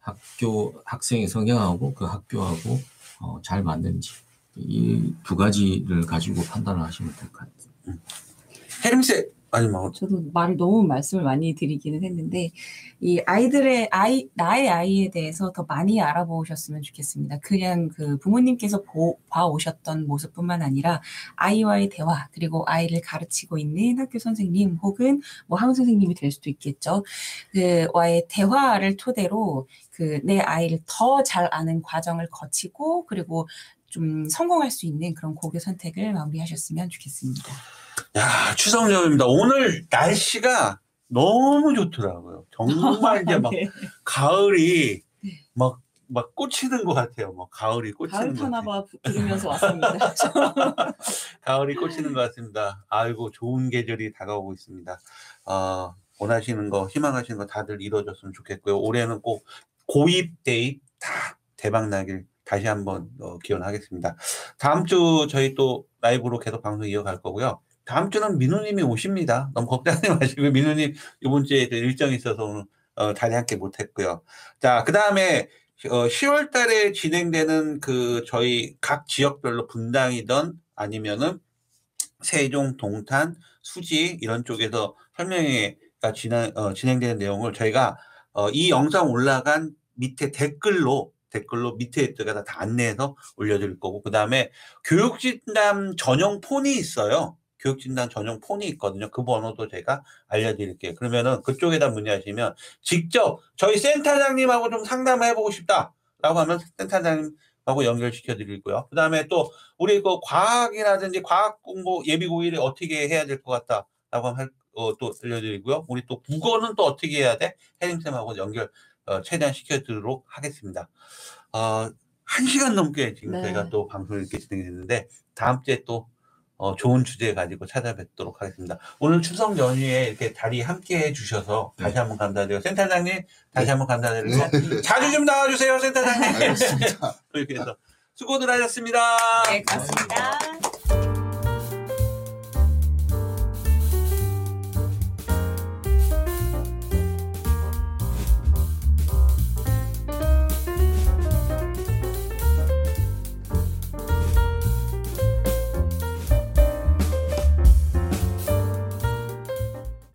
학교 학생의 성향하고 그 학교하고 어, 잘 맞는지 이 두 가지를 가지고 판단을 하시면 될 것 같아요. 혜림씨 마 지막으로. 저도 말을 너무 말씀을 많이 드리기는 했는데 이 아이들의 아이 나의 아이에 대해서 더 많이 알아보셨으면 좋겠습니다. 그냥 그 부모님께서 보, 봐오셨던 모습뿐만 아니라 아이와의 대화 그리고 아이를 가르치고 있는 학교 선생님 혹은 뭐 학원 선생님이 될 수도 있겠죠. 그와의 대화를 토대로 그 내 아이를 더 잘 아는 과정을 거치고 그리고 좀 성공할 수 있는 그런 고교 선택을 마무리하셨으면 좋겠습니다. 야, 추석 연휴입니다. 오늘 날씨가 너무 좋더라고요. 정말 이제 막 네. 가을이 네. 막, 막 꽂히는 것 같아요. 뭐 가을이 꽂히는 가을 것 같아요. 타나봐 들으면서 왔습니다. 가을이 꽂히는 것 같습니다. 아이고 좋은 계절이 다가오고 있습니다. 어, 원하시는 거, 희망하시는 거 다들 이루어졌으면 좋겠고요. 올해는 꼭 고입 대입 다 대박 나길 다시 한번 어, 기원하겠습니다. 다음 주 저희 또 라이브로 계속 방송 이어갈 거고요. 다음 주는 민우님이 오십니다. 너무 걱정하지 마시고 민우님 이번 주에 또 일정이 있어서 오늘 어, 다리 함께 못했고요. 자, 그 다음에 어, 10월 달에 진행되는 그 저희 각 지역별로 분당이던 아니면은 세종, 동탄, 수지 이런 쪽에서 설명회가 진행, 어, 진행되는 내용을 저희가 어, 이 영상 올라간 밑에 댓글로 댓글로 밑에 들어가서 다 안내해서 올려드릴 거고 그 다음에 교육진단 전용 폰이 있어요. 교육진단 전용 폰이 있거든요. 그 번호도 제가 알려드릴게요. 그러면은 그쪽에다 문의하시면 직접 저희 센터장님하고 좀 상담을 해보고 싶다라고 하면 센터장님 하고 연결시켜 드리고요. 그 다음에 또 우리 그 과학이라든지 과학 공부 예비 고일에 어떻게 해야 될 것 같다라고 할, 어, 또 알려드리고요. 우리 또 국어는 또 어떻게 해야 돼? 혜림쌤하고 연결 어, 최대한 시켜드리도록 하겠습니다. 어, 한 시간 넘게 지금 네. 저희가 또 방송을 이렇게 진행했는데 다음 주에 또 어, 좋은 주제 가지고 찾아뵙도록 하겠습니다. 오늘 추석 연휴에 이렇게 자리 함께 해주셔서 다시 네. 한번 감사드리고 센터장님 다시 네. 한번 감사드리고 자주 좀 나와주세요 센터장님 알겠습니다. 이렇게 해서 수고들 하셨습니다. 네, 고맙습니다.